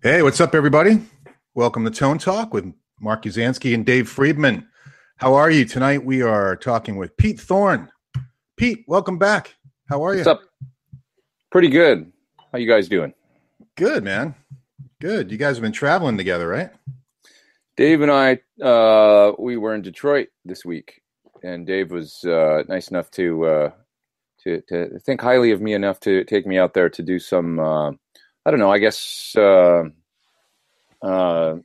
Hey, what's up, everybody? Welcome to Tone Talk with Mark Uzansky and Dave Friedman. How are you tonight? We are talking with Pete Thorn. Pete, welcome back. How are you? What's up? Pretty good. How you guys doing? Good, man. Good. You guys have been traveling together, right? Dave and I, uh, we were in Detroit this week, and Dave was uh, nice enough to, uh, to to think highly of me enough to take me out there to do some, uh, I don't know, I guess, uh, uh,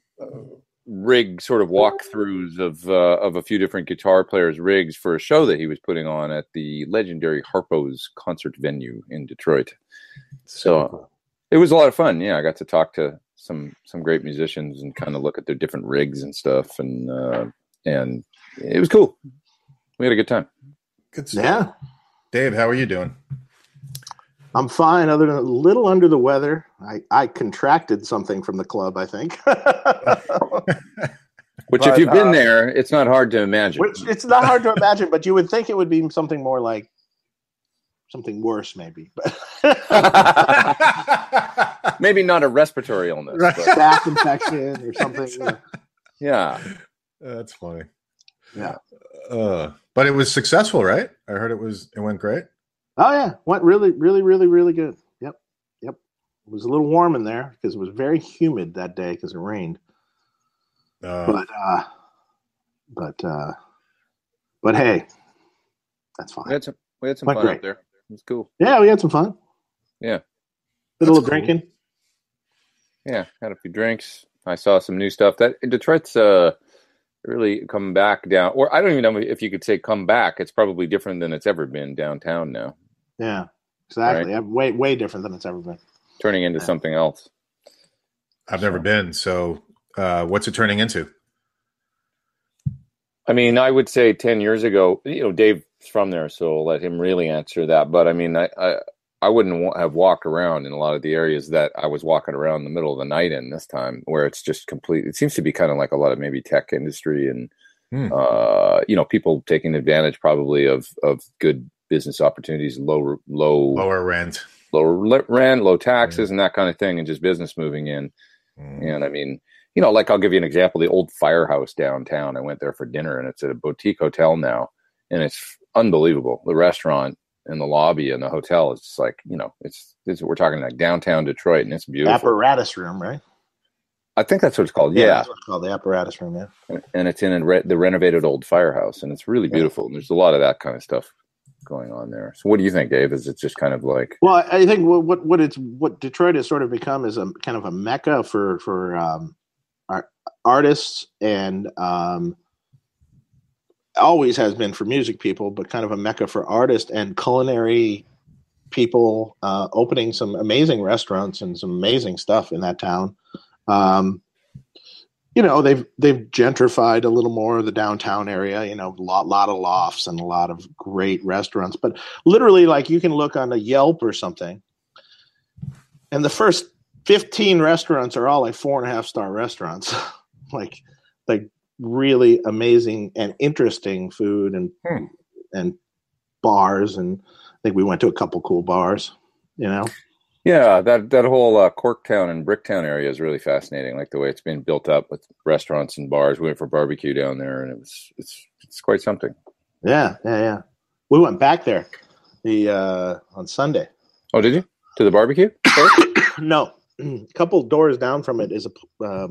rig sort of walkthroughs of uh, of a few different guitar players' rigs for a show that he was putting on at the legendary Harpo's concert venue in Detroit. So it was a lot of fun. Yeah, I got to talk to some some great musicians and kind of look at their different rigs and stuff, and uh, and it was cool. We had a good time. Good stuff. Yeah, Dave, how are you doing? I'm fine. Other than a little under the weather, I, I contracted something from the club. I think. Which, But, if you've been uh, there, it's not hard to imagine. Which it's not hard to imagine, but you would think it would be something more like something worse, maybe. Maybe not a respiratory illness, Right. but staph infection or something. you yeah. That's funny. Yeah. Uh, but it was successful, right? I heard it was. It went great. Oh yeah, went really, really, really, really good. Yep, yep. It was a little warm in there because it was very humid that day because it rained. Uh, But uh, but uh, but hey, that's fine. We had some, we had some Went fun great. up there. It was cool. Yeah, we had some fun. Yeah. Did a little cool. drinking. Yeah, had a few drinks. I saw some new stuff. That Detroit's uh really come back down. Or I don't even know if you could say come back. It's probably different than it's ever been downtown now, Yeah, exactly. Yeah, Way way different than it's ever been. Turning into Yeah. something else. I've never been. So, uh, what's it turning into? I mean, I would say ten years ago. You know, Dave's from there, so I'll let him really answer that. But I mean, I I, I wouldn't wa- have walked around in a lot of the areas that I was walking around in the middle of the night in this time, where it's just complete. It seems to be kind of like a lot of maybe tech industry and Hmm. uh, you know, people taking advantage probably of of good business opportunities, low low Lower rent. Le- rent, low taxes, and that kind of thing, and just business moving in. Mm. And I mean, you know, like I'll give you an example: the old firehouse downtown. I went there for dinner, and it's at a boutique hotel now, and it's unbelievable. The restaurant and the lobby and the hotel is just like you know, it's, it's we're talking like downtown Detroit, and it's beautiful. Apparatus room, right? I think that's what it's called. Yeah, that's what it's called the apparatus room. Yeah. and- and it's in a re- the renovated old firehouse, and it's really Yeah. beautiful. And there's a lot of that kind of stuff going on there. So, what do you think, Dave? Is it just kind of like Well, I think what what what it's what Detroit has sort of become is a kind of a mecca for for um, art, artists and um, always has been for music people, but kind of a mecca for artists and culinary people. Uh, opening some amazing restaurants and some amazing stuff in that town. Um, you know they've they've gentrified a little more of the downtown area. You know, a lot lot of lofts and a lot of great restaurants, but literally like you can look on a Yelp or something, and the first fifteen restaurants are all like four and a half star restaurants, like like really amazing and interesting food and Hmm. and bars and I think we went to a couple cool bars, you know. Yeah, that that whole uh, Corktown and Bricktown area is really fascinating. Like the way it's been built up with restaurants and bars. We went for barbecue down there, and it was it's it's quite something. Yeah, yeah, yeah. We went back there the uh on Sunday. Oh, did you to the barbecue? no, a couple doors down from it is a uh,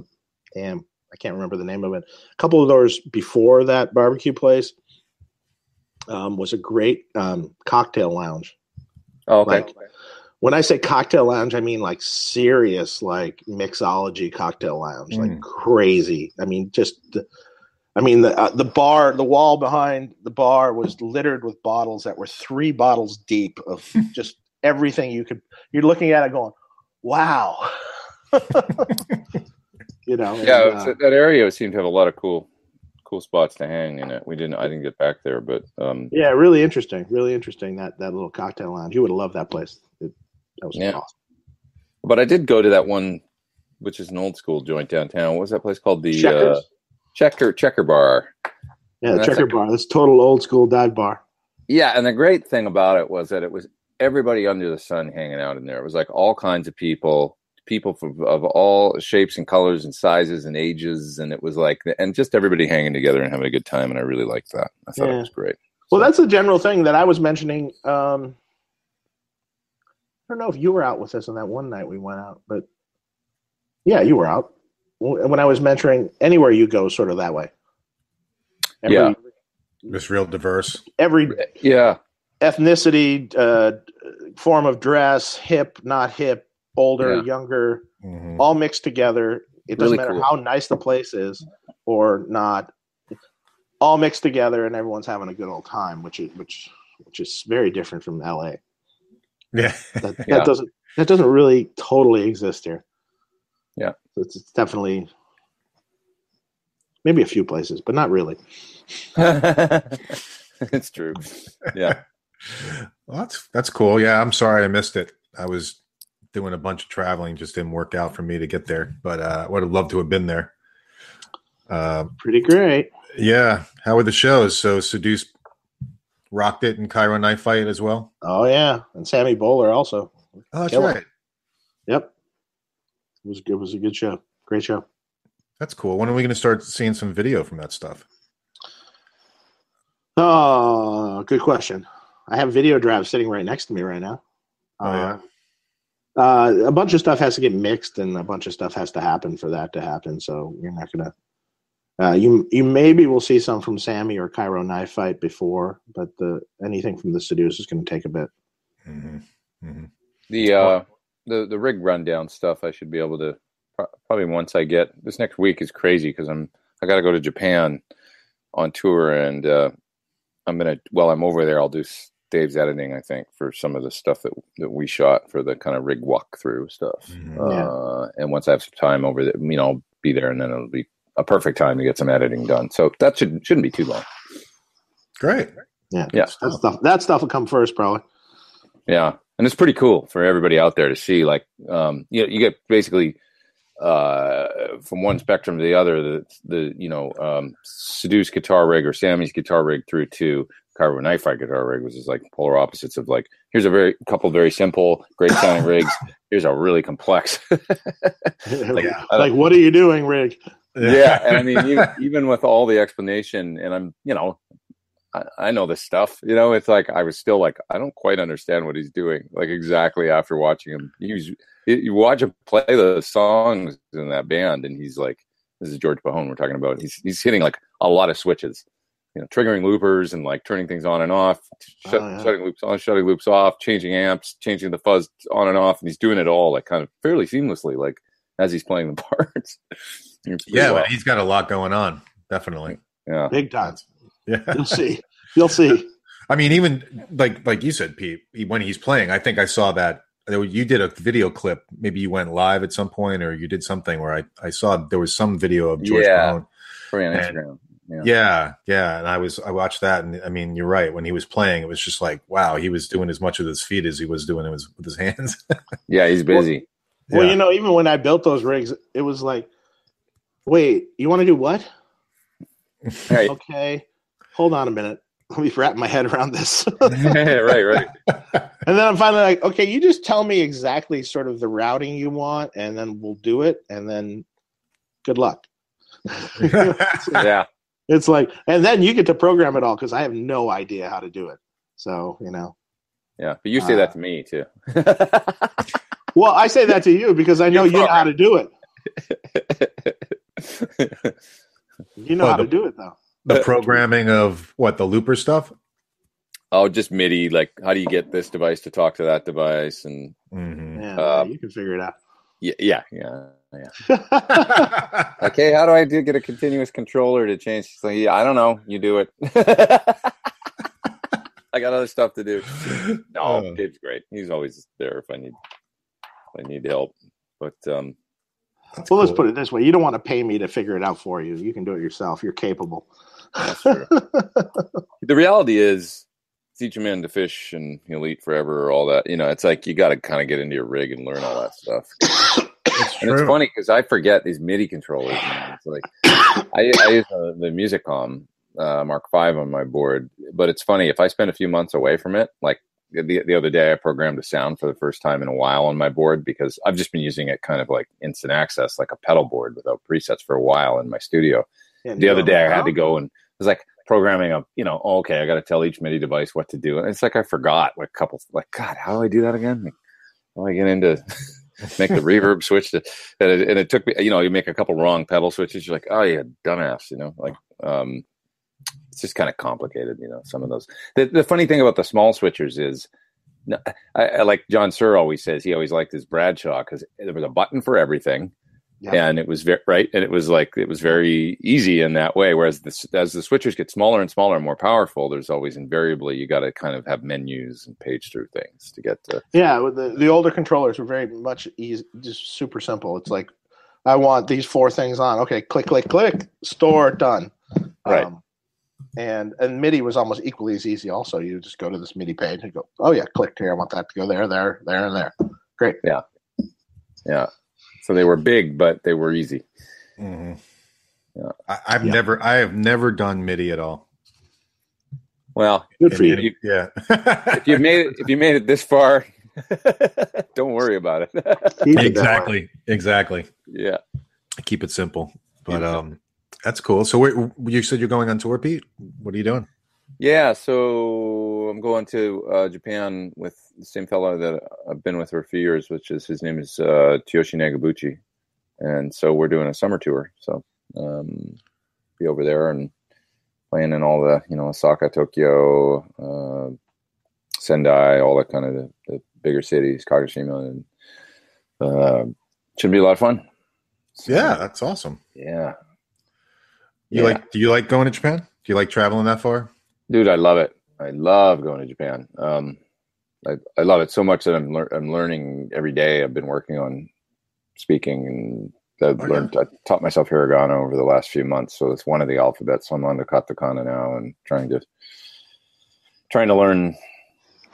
damn. I can't remember the name of it. A couple of doors before that barbecue place um, was a great um, cocktail lounge. Oh, okay. Like when I say cocktail lounge, I mean like serious, like mixology cocktail lounge, like Mm. crazy. I mean, just. I mean the uh, the bar, the wall behind the bar was littered with bottles that were three bottles deep of just everything you could. You're looking at it going, "Wow," you know. and, yeah, uh, it's- that area seemed to have a lot of cool cool spots to hang in it. We didn't. I didn't get back there, but um, yeah, really interesting, really interesting that that little cocktail lounge. You would love that place. It, that was Yeah. awesome. but I did go to that one, which is an old school joint downtown. What was that place called? The Checkers? uh, Checker Checker Bar. Yeah, the checker a- bar. That's total old school dive bar. Yeah, and the great thing about it was that it was everybody under the sun hanging out in there. It was like all kinds of people, people from, of all shapes and colors and sizes and ages, and it was like, and just everybody hanging together and having a good time, and I really liked that. I thought Yeah. it was great. Well, that's the general thing that I was mentioning. Um, don't know if you were out with us on that one night we went out, but yeah, you were out when I was mentoring. Anywhere you go, sort of that way. Every, Yeah. Just real diverse. Every Yeah, ethnicity, uh, form of dress, hip, not hip, older, Yeah. younger, Mhm. all mixed together. It doesn't Really matter cool. how nice the place is or not. All mixed together, and everyone's having a good old time, which is which which is very different from LA. Yeah. That, that Yeah. doesn't that doesn't really totally exist here. Yeah. it's, it's definitely maybe a few places, but not really. it's true. Yeah, Well, that's that's cool. Yeah, I'm sorry I missed it. I was doing a bunch of traveling, just didn't work out for me to get there. But uh, would have loved to have been there. Uh, Pretty great. yeah. How were the shows? So Seduce rocked it in Cairo Knife Fight as well. Oh yeah, and Sammy Boller also. Oh, that's Killer. right. Yep, it was it was a good show. Great show. That's cool. When are we going to start seeing some video from that stuff? Oh, good question. I have video drive sitting right next to me right now. Oh, yeah? Uh, a bunch of stuff has to get mixed, and a bunch of stuff has to happen for that to happen. So you're not gonna. Uh, you you maybe will see some from Sammy or Cairo Knife Fight before, but the anything from the Seduce is going to take a bit. hmm hmm the uh, the the rig rundown stuff. I should be able to probably once I get this next week is crazy because I'm I got to go to Japan on tour, and uh, I'm gonna while I'm over there, I'll do s- Dave's editing. I think for some of the stuff that that we shot for the kind of rig walkthrough stuff. Mhm. Uh, and once I have some time over there, you know, I'll be there, and then it'll be a perfect time to get some editing done. So that should shouldn't be too long. Great. Yeah, Yeah. that stuff that stuff will come first probably. Yeah, and it's pretty cool for everybody out there to see. Like, um, you know, you get basically uh, from one spectrum to the other. The the you know, um, Seduce guitar rig or Sammy's guitar rig through to Cairo Knife Fight guitar rig, which is like polar opposites of like here's a very couple very simple, great sounding rigs. Here's a really complex. like, Yeah. like, what are you doing, Rig? Yeah, and I mean, even, even with all the explanation, and I'm, you know, I, I know this stuff. You know, it's like I was still like, I don't quite understand what he's doing. Like exactly after watching him, he was, you- you watch him play the songs in that band, and he's like, this is George Pajon we're talking about. He's he's hitting like a lot of switches, you know, triggering loopers and like turning things on and off, oh, shut, Oh, yeah. shutting loops on, shutting loops off, changing amps, changing the fuzz on and off, and he's doing it all like kind of fairly seamlessly, like as he's playing the parts. Yeah, wild. but he's got a lot going on. Definitely. yeah. Big time. Yeah. You'll see. You'll see. I mean, even like like you said, Pete, when he's playing, I think I saw that you did a video clip. Maybe you went live at some point, or you did something where I, I saw there was some video of George Yeah. Pajon. Probably on Instagram. Yeah. Yeah, yeah, and I was I watched that, and I mean, you're right. When he was playing, it was just like, wow, he was doing as much with his feet as he was doing with his, with his hands. Yeah, he's busy. Well, Yeah. you know, even when I built those rigs, it was like, wait, you want to do what? Right. Okay, hold on a minute. Let me wrap my head around this. right, right. And then I'm finally like, okay, you just tell me exactly sort of the routing you want, and then we'll do it. And then good luck. Yeah. It's like, and then you get to program it all because I have no idea how to do it. So, you know, Yeah. But you say Uh, that to me too. Well, I say that to you because I know You you know how to do it. You know Well, how the- to do it, though. the programming of what the looper stuff. oh, just MIDI. Like, how do you get this device to talk to that device? And hmm Yeah, Uh, you can figure it out. yeah, yeah, yeah. yeah. Like, hey, how do I do get a continuous controller to change? She's like, yeah, I don't know. You do it. I got other stuff to do. No, Uh. Dave's great. He's always there if I need if I need help. But um, well, let's put it this way: you don't want to pay me to figure it out for you. You can do it yourself. You're capable. That's true. the reality is teach a man to fish and he'll eat forever or all that you know it's like you got to kind of get into your rig and learn all that stuff It's and it's funny because i forget these midi controllers man. it's like i, I use uh, the musicom uh, mark 5 on my board but it's funny if i spend a few months away from it like the the other day I programmed a sound for the first time in a while on my board because I've just been using it kind of like instant access, like a pedal board without presets for a while in my studio. Yeah, the other day I had to go and it was like programming a you know oh, okay I got to tell each MIDI device what to do and it's like I forgot like a couple like God how do I do that again? Like, how do I get into make the reverb switch to, and it, and it took me you know you make a couple wrong pedal switches you're like oh yeah dumbass you know like um it's just kind of complicated you know some of those the, the funny thing about the small switchers is no, I, I like John Suhr always says he always liked his Bradshaw because there was a button for everything Yeah. and it was very right and it was like it was very easy in that way whereas this as the switchers get smaller and smaller and more powerful there's always invariably you got to kind of have menus and page through things to get to Yeah, the, the older controllers were very much easy, just super simple. It's like, I want these four things on. Okay, click, click, click, store, done. Right. Um, and and MIDI was almost equally as easy. Also, you just go to this MIDI page and go, oh yeah, click here. I want that to go there, there, there, and there. Great. yeah yeah. so they were big but they were easy Mhm. Yeah. I, I've Yeah. never, I have never done MIDI at all. well Good for In you. yeah. if you made it if you made it this far don't worry about it Keep it that way. exactly, exactly. yeah Keep it simple. But Keep it um, that's cool. So where, you said you're going on tour, Pete? What are you doing? Yeah, so I'm going to uh, Japan with the same fellow that I've been with for a few years, which is his name is uh, Nagabuchi, and so we're doing a summer tour. So um, be over there and playing in all the you know Osaka, Tokyo, uh, Sendai, all that kind of the, the bigger cities, Kagoshima, and uh, should be a lot of fun. So, Yeah, that's awesome. yeah, You Yeah. like? Do you like going to Japan? Do you like traveling that far? dude i love it i love going to japan um i, I love it so much that i'm lear- i'm learning every day i've been working on speaking and i've Oh, yeah. learned i taught myself hiragana over the last few months so it's one of the alphabets so i'm on the katakana now and trying to trying to learn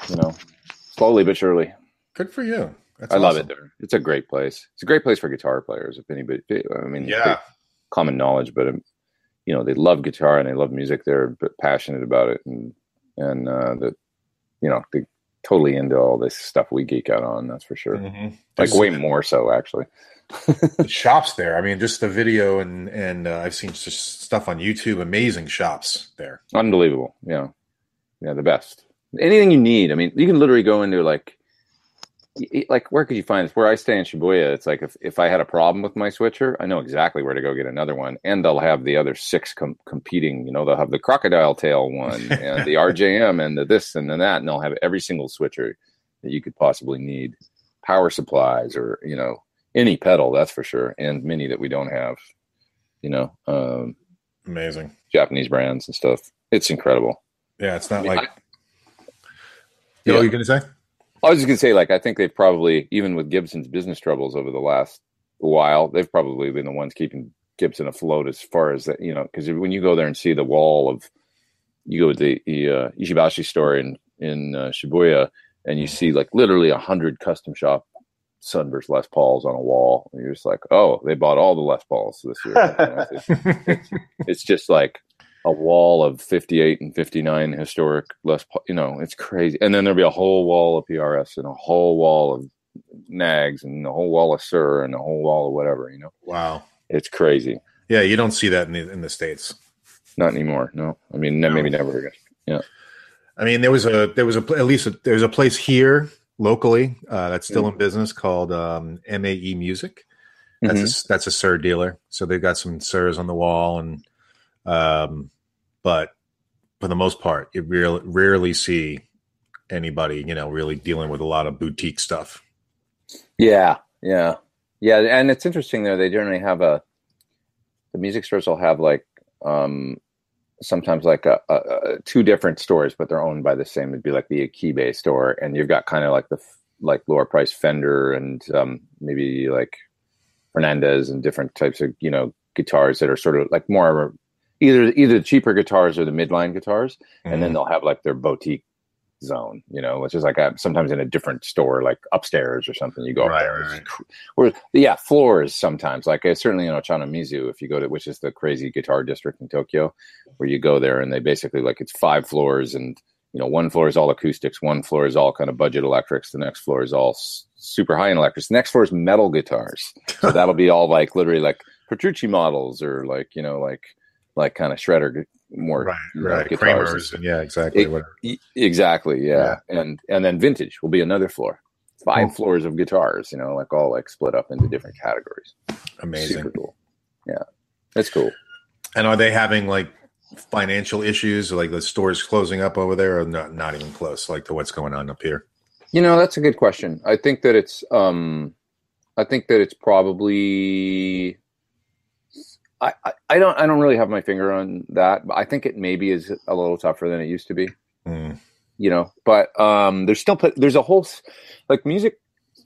you know slowly but surely Good for you. That's i love it there it's a great place it's a great place for guitar players if anybody i mean Yeah. common knowledge, but um, you know they love guitar and they love music. They're passionate about it, and and uh, that you know they totally into all this stuff we geek out on. That's for sure. Mhm. Like way more so, actually. the shops there. I mean, just the video and and uh, I've seen just stuff on YouTube. Amazing shops there. Unbelievable. Yeah, yeah, the best. Anything you need. I mean, you can literally go into like. Like where could you find this? Where I stay in Shibuya, it's like if, if I had a problem with my switcher, I know exactly where to go get another one, and they'll have the other six com- competing. You know, they'll have the crocodile tail one and the RJM and the this and the that, and they'll have every single switcher that you could possibly need, power supplies or you know any pedal that's for sure, and many that we don't have. You know, um, Amazing. Japanese brands and stuff. It's incredible. Yeah, it's not I mean, like. You know Yeah. what you're gonna say? I was just gonna say, like, I think they've probably, even with Gibson's business troubles over the last while, they've probably been the ones keeping Gibson afloat as far as that, you know, because when you go there and see the wall of, you go to the, the uh, Ishibashi store in in uh, Shibuya, and you see like literally a hundred custom shop Sunburst Les Pauls on a wall, and you're just like, oh, they bought all the Les Pauls this year. it's, it's just like a wall of 58 and 59 historic less you know, it's crazy. And then there'll be a whole wall of PRS and a whole wall of Nags and a whole wall of Suhr and a whole wall of whatever, you know. Wow. It's crazy. Yeah, you don't see that in the in the states. Not anymore. No. I mean, No. maybe never again. Yeah. I mean, there was a there was a at least a, there's a place here locally uh, that's still in business called um, MAE Music. That's Mhm. a, that's a Suhr dealer, so they've got some Suhrs on the wall, and um, but for the most part, you real, rarely see anybody you know really dealing with a lot of boutique stuff. Yeah, yeah, yeah. And it's interesting though; They generally have a the music stores will have like um sometimes like a, a, a two different stores, but they're owned by the same. It'd be like the Akibe store, and you've got kind of like the like lower price Fender and um maybe like Fernandes and different types of you know guitars that are sort of like more either either cheaper guitars or the midline guitars and then they'll have like their boutique zone, you know, which is like a, sometimes in a different store, like upstairs or something. You go up Right, there, right, or yeah, floors sometimes. Like uh, certainly in Ochanomizu, if you go to which is the crazy guitar district in Tokyo, where you go there and they basically like it's five floors and you know, one floor is all acoustics, one floor is all kind of budget electrics, the next floor is all s- super high end electrics. The next floor is metal guitars. So that'll be all like literally like Petrucci models or like, you know, like like kind of shredder more right, know, right. guitars. Kramers and yeah, exactly. It- E- Exactly, yeah. And and then vintage will be another floor. Five floors of guitars, you know, like all like split up into different categories. Amazing. Super cool. Yeah. That's cool. And are they having like financial issues, like the stores closing up over there, or not? Not even close, like to what's going on up here. You know, that's a good question. I think that it's um I think that it's probably I, I, I don't I don't really have my finger on that, but I think it maybe is a little tougher than it used to be. Mm. you know but um there's still there's a whole like music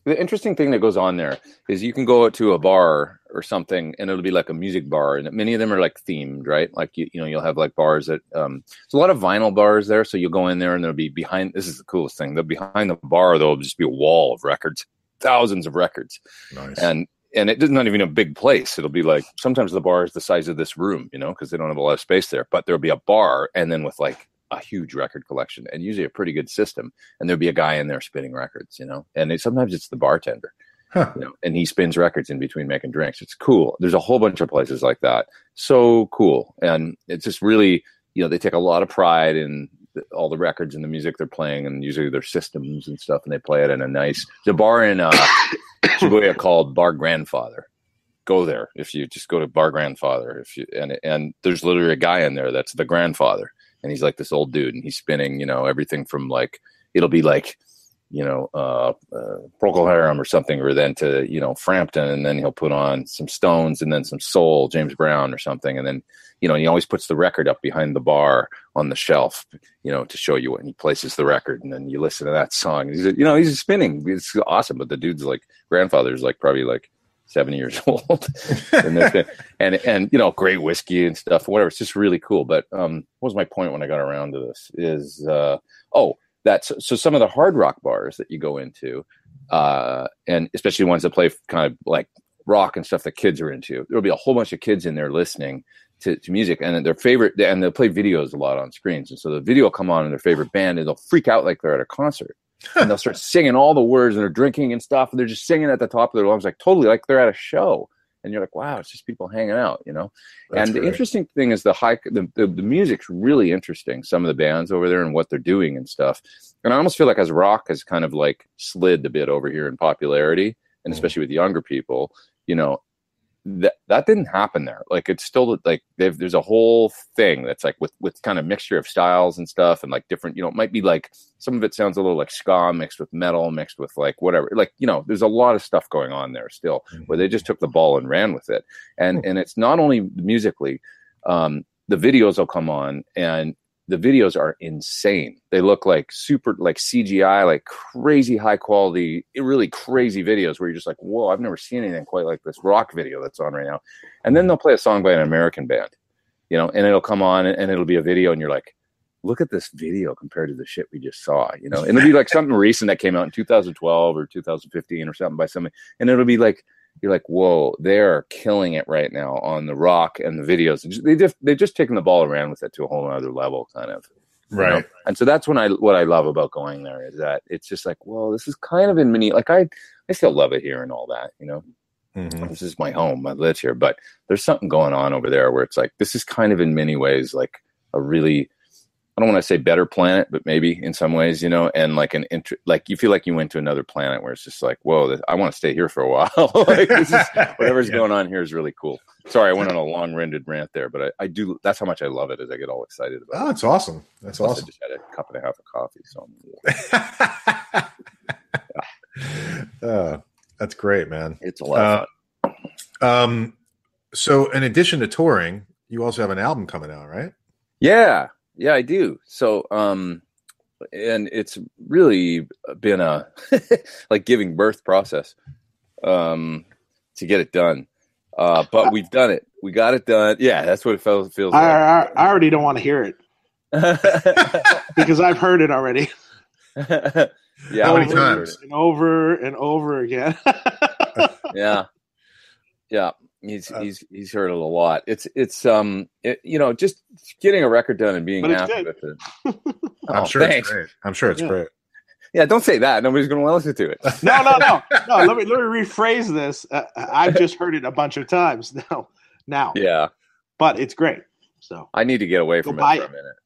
the interesting thing that goes on there is you can go to a bar or something and it'll be like a music bar and many of them are like themed right like you, you know you'll have like bars that um there's a lot of vinyl bars there so you'll go in there and there'll be behind this is the coolest thing the behind the bar there'll just be a wall of records thousands of records Nice. and and it is not even a big place. It'll be like sometimes the bar is the size of this room, you know, because they don't have a lot of space there. But there'll be a bar, and then with like a huge record collection, and usually a pretty good system. And there'll be a guy in there spinning records, you know. And it, sometimes it's the bartender, Huh. you know, and he spins records in between making drinks. It's cool. There's a whole bunch of places like that. So cool, and it's just really, you know, they take a lot of pride in the, all the records and the music they're playing, and usually their systems and stuff, and they play it in a nice. The bar in uh, Shibuya called Bar Grandfather. Go there if you just go to Bar Grandfather. If you and and there's literally a guy in there that's the grandfather, and he's like this old dude, and he's spinning, you know, everything from like it'll be like, you know, uh, uh Procol Harum or something, or then to you know Frampton, and then he'll put on some Stones, and then some Soul, James Brown or something, and then you know he always puts the record up behind the bar on the shelf, you know, to show you when he places the record, and then you listen to that song. He's you know he's spinning. It's awesome, but the dude's like grandfather's like probably like seventy years old, and, and and you know great whiskey and stuff, whatever. It's just really cool. But um, what was my point when I got around to this? Is uh, oh that's so some of the hard rock bars that you go into, uh, and especially ones that play kind of like rock and stuff that kids are into. There'll be a whole bunch of kids in there listening to, to music and their favorite and they'll play videos a lot on screens and so the video will come on in their favorite band and they'll freak out like they're at a concert and they'll start singing all the words and they're drinking and stuff and they're just singing at the top of their lungs like totally like they're at a show and you're like wow it's just people hanging out you know That's and the great. interesting thing is the high the, the, the music's really interesting some of the bands over there and what they're doing and stuff and i almost feel like as rock has kind of like slid a bit over here in popularity and Mhm. especially with younger people you know that that didn't happen there. Like it's still like they've there's a whole thing that's like with with kind of mixture of styles and stuff and like different you know it might be like some of it sounds a little like ska mixed with metal mixed with like whatever. Like you know there's a lot of stuff going on there still where they just took the ball and ran with it. And and it's not only musically um the videos will come on and the videos are insane. They look like super like cgi like crazy high quality really crazy videos where you're just like whoa i've never seen anything quite like this rock video that's on right now. And then they'll play a song by an american band you know and it'll come on and it'll be a video and you're like look at this video compared to the shit we just saw you know? And it'll be like something recent that came out in 2012 or 2015 or something by somebody and it'll be like you're like, whoa, they're killing it right now on the rock and the videos. They just they just taking the ball around with it to a whole other level, kind of. you know? right. And so that's when I what I love about going there is that it's just like, well, this is kind of in many like I I still love it here and all that, you know. Mhm. This is my home. I live here, but there's something going on over there where it's like this is kind of in many ways like a really I don't want to say better planet, but maybe in some ways, you know, and like an int- like you feel like you went to another planet where it's just like, whoa, this, I want to stay here for a while. like is whatever's Yeah. going on here is really cool. Sorry, I went on a long-winded rant there, but I, I do. That's how much I love it. As I get all excited about. Oh, it's awesome. That's. Plus, awesome. I just had a cup and a half of coffee, so I'm- uh, that's great, man. it's a lot. Uh, um, so in addition to touring, you also have an album coming out, right? Yeah, yeah, I do. So, um, and it's really been a like giving birth process um, to get it done. Uh, but we've done it. We got it done. Yeah, that's what it feels feels I, like. I, I already don't want to hear it because I've heard it already yeah, How many times? and over and over again. Yeah, yeah. He's Uh, he's he's heard it a lot. It's it's um it, you know just getting a record done and being But it's happy with it. I'm Oh, sure thanks. it's great. I'm sure it's Yeah. great. Yeah, don't say that. Nobody's going to listen to it. No, no, no, no. Let me let me rephrase this. Uh, I've just heard it a bunch of times now. Now, yeah, but it's great. So I need to get away from it for a it. minute.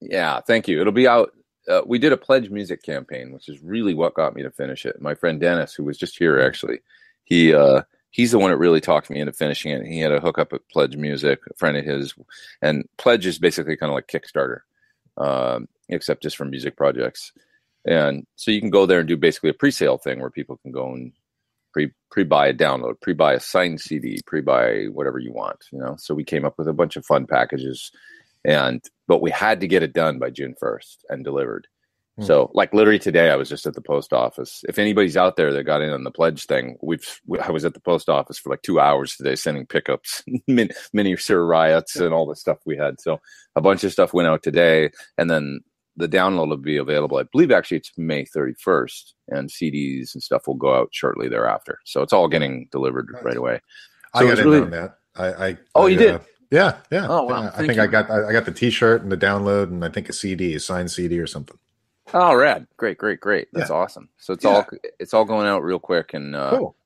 Yeah, thank you. It'll be out. Uh, we did a pledge music campaign, which is really what got me to finish it. My friend Dennis, who was just here actually, he uh, he's the one that really talked me into finishing it. He had a hookup at Pledge Music, a friend of his, and Pledge is basically kind of like Kickstarter, um, except just for music projects. And so you can go there and do basically a pre-sale thing where people can go and pre pre buy a download, pre buy a signed CD, pre buy whatever you want. You know. So we came up with a bunch of fun packages, and but we had to get it done by June first and delivered. Hmm. So, like literally today, I was just at the post office. If anybody's out there that got in on the pledge thing, we've I was at the post office for like two hours today, sending pickups, min, mini Suhr riots, and all the stuff we had. So, a bunch of stuff went out today, and then the download will be available. I believe actually it's May 31st, and CDs and stuff will go out shortly thereafter. So it's all getting delivered Nice. right away. I got in really- on that. I, I Oh, I, you did? uh, yeah, yeah. Oh, wow. yeah. I think you. I got I, I got the T-shirt and the download, and I think a CD, a signed CD or something. Oh, rad! Great, great, great. That's awesome. So it's Yeah. all it's all going out real quick, and uh, Cool.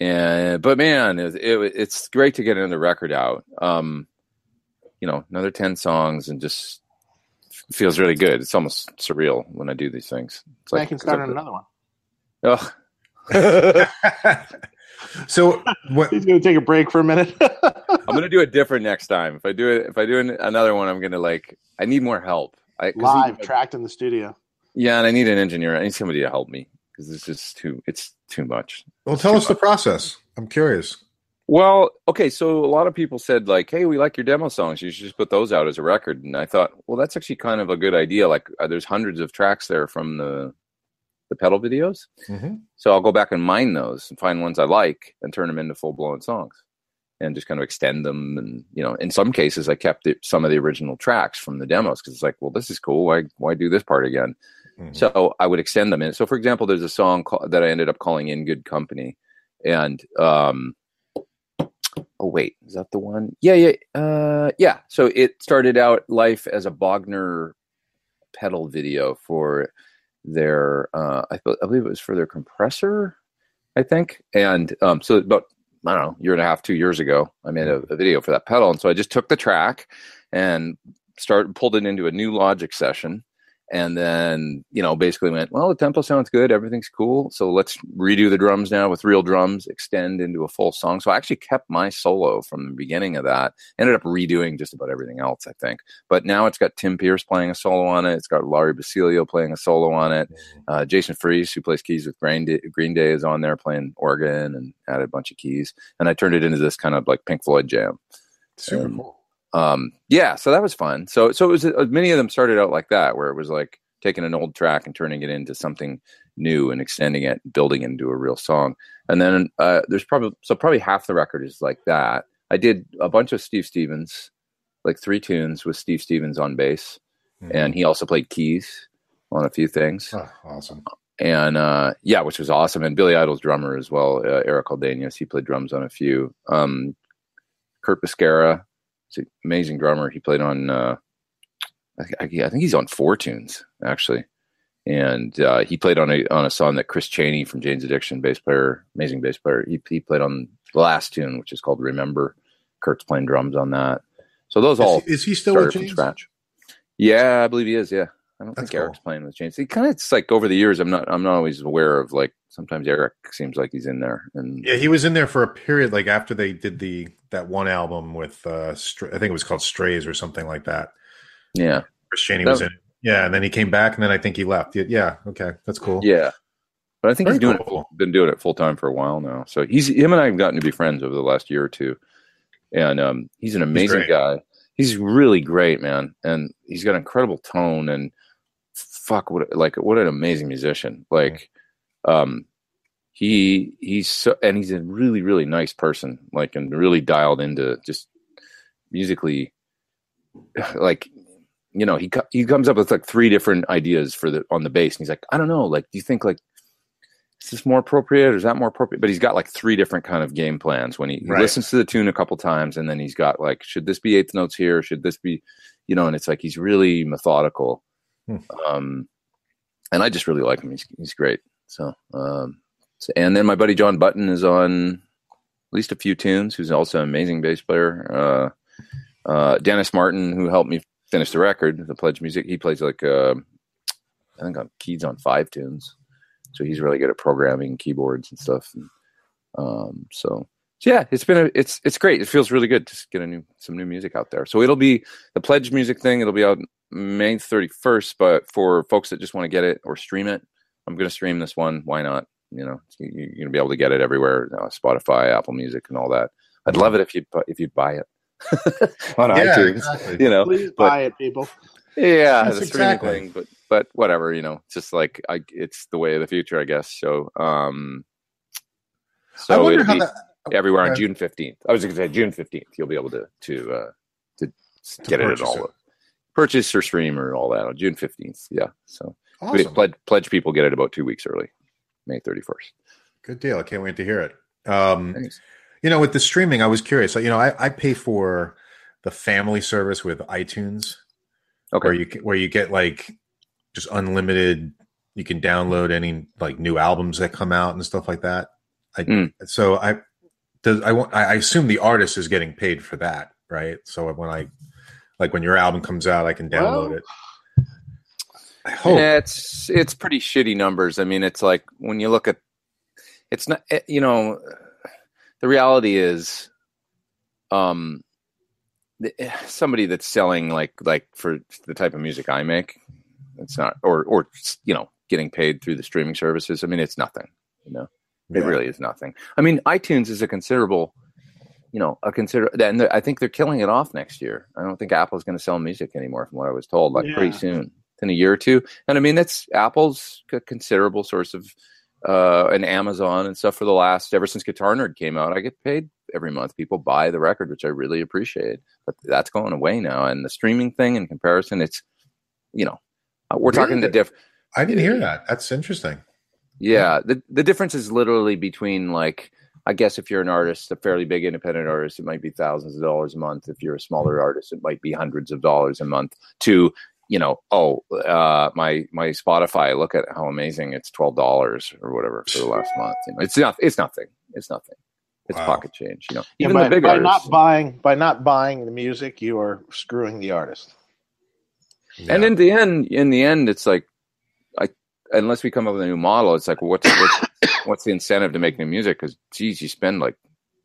and but man, it, it, it's great to get another record out. Um, you know, another ten songs, and just feels really good. It's almost surreal when I do these things. It's I can start on another one. Ugh. so what? He's going to take a break for a minute. I'm gonna do it different next time. If I do it, if I do an- another one, I'm gonna like. I need more help. I 'cause Live, he- tracked in the studio. Yeah, and I need an engineer. I need somebody to help me because this is too. It's too much. Well, It's tell us the process. I'm curious. Well, okay, so a lot of people said like, "Hey, we like your demo songs. You should just put those out as a record." And I thought, well, that's actually kind of a good idea. Like, uh, there's hundreds of tracks there from the the pedal videos, hmm so I'll go back and mine those and find ones I like and turn them into full blown songs, and just kind of extend them. And you know, in some cases, I kept it, some of the original tracks from the demos because it's like, well, this is cool. Why why do this part again? So I would extend them in. So, for example, there's a song call, that I ended up calling "In Good Company," and um, oh wait, is that the one? Yeah, yeah, uh, yeah. So it started out life as a Bogner pedal video for their, uh, I, be- I believe it was for their compressor, I think. And um, so about I don't know, year and a half, two years ago, I made a, a video for that pedal, and so I just took the track and started pulled it into a new Logic session and then you know basically went well the tempo sounds good. Everything's cool. So let's redo the drums now with real drums extend into a full song. So i actually kept my solo from the beginning of that. Ended up redoing just about everything else i think. But now it's got tim pierce playing a solo on it. It's got Lari Basilio playing a solo on it. Uh, jason Freese, who plays keys with green day, green day is on there playing organ and added a bunch of keys. And i turned it into this kind of like pink floyd jam. Super cool. Um yeah so that was fun so so it was uh, many of them started out like that where it was like taking an old track and turning it into something new and extending it building it into a real song and then uh there's probably so probably half the record is like that i did a bunch of steve stevens like three tunes with steve stevens on bass Mhm. and he also played keys on a few things Oh, awesome. and uh, yeah, which was awesome. And Billy Idol's drummer as well, uh, Erik Eldenius, he played drums on a few. Um, Kurt Bisquera, an amazing drummer. He played on, uh, I, I, I think he's on four tunes actually, and uh, he played on a on a song that Chris Chaney from Jane's Addiction, bass player, amazing bass player. He he played on the last tune, which is called Remember. Kurt's playing drums on that. So those all Is, is he still with from scratch. Yeah, I believe he is. Yeah, I don't That's think Eric's playing with James. He kind of it's like over the years, I'm not I'm not always aware of like sometimes Eric seems like he's in there, and Yeah, he was in there for a period, like after they did the that one album with uh, I think it was called Strays or something like that. yeah, Chris Chaney That- was in. it. Yeah, and then he came back, and then I think he left. Yeah, okay, that's cool. yeah. But I think Very he's doing cool. it, been doing it full time for a while now. So he's him and I have gotten to be friends over the last year or two, and um, he's an amazing great. guy. He's really great, man, and he's got an incredible tone and fuck what like what an amazing musician. Like, um, he he's so and he's a really really nice person. Like, and really dialed into just musically, like you know he he comes up with like three different ideas for the on the bass and he's like i don't know like do you think like is this more appropriate or is that more appropriate? But he's got like three different kind of game plans when he, he Right. listens to the tune a couple times and then he's got like, should this be eighth notes here? Should this be, you know, and it's like he's really methodical. Hmm. Um, and I just really like him. He's he's great. So, um, so- and then my buddy John Button is on at least a few tunes. Who's also an amazing bass player. Uh, uh, Dennis Martin, who helped me finish the record, the Pledge Music. He plays like uh, I think on keys on five tunes, so he's really good at programming keyboards and stuff. And, um, so so yeah, it's been a, it's it's great. It feels really good to get a new some new music out there. So it'll be the Pledge Music thing. It'll be out May thirty first. But for folks that just want to get it or stream it, I'm going to stream this one. Why not? You know, you- you're going to be able to get it everywhere, uh, Spotify, Apple Music, and all that. I'd love it if you if you buy it on Yeah, iTunes. exactly. You know, Please but- buy it, people. yeah, Yes, the streaming exactly. thing, but but whatever, you know, it's just like I, it's the way of the future, I guess. So, um, I so wonder how be that. Everywhere on uh, June fifteenth. I was going to say June fifteenth. You'll be able to to uh, to, get it at all. it. Purchase or stream or all that on June fifteenth. Yeah. So we Awesome. pledge, pledge people get it about two weeks early, May thirty first. Good deal. I can't wait to hear it. Um, Thanks. you know, with the streaming, I was curious. You know, I, I pay for the family service with iTunes, Okay. where you where you get like just unlimited. You can download any like new albums that come out and stuff like that. I, Mm. So I does I want I assume the artist is getting paid for that, right? So when I like when your album comes out, I can download Well- it. I hope. Yeah, it's it's pretty shitty numbers. I mean, it's like when you look at it's not eh, you know the reality is um eh, somebody that's selling like like for the type of music I make it's not or or you know getting paid through the streaming services. I mean, it's nothing, you know. It Yeah. really is nothing. I mean, iTunes is a considerable you know, a consider and I think they're killing it off next year. I don't think Apple's going to sell music anymore from what I was told like Yeah. pretty soon in a year or two. And I mean, that's Apple's a considerable source of uh, and Amazon and stuff for the last ever since Guitar Nerd came out. I get paid every month. People buy the record, which I really appreciate. But that's going away now. And the streaming thing, in comparison, it's you know, we're talking the Really? diff. I didn't hear that. That's interesting. Yeah, the the difference is literally between like I guess if you're an artist, a fairly big independent artist, it might be thousands of dollars a month. If you're a smaller artist, it might be hundreds of dollars a month. To you know, oh, uh, my my Spotify, look at how amazing it's twelve dollars or whatever for the last month. You know, it's not, it's nothing, it's nothing. It's Wow. pocket change. You know, Yeah, even by, the big by artists. not buying by not buying the music, you are screwing the artist. And in the end, in the end, it's like, I unless we come up with a new model, it's like, what's what's, what's the incentive to make new music? Because geez, you spend like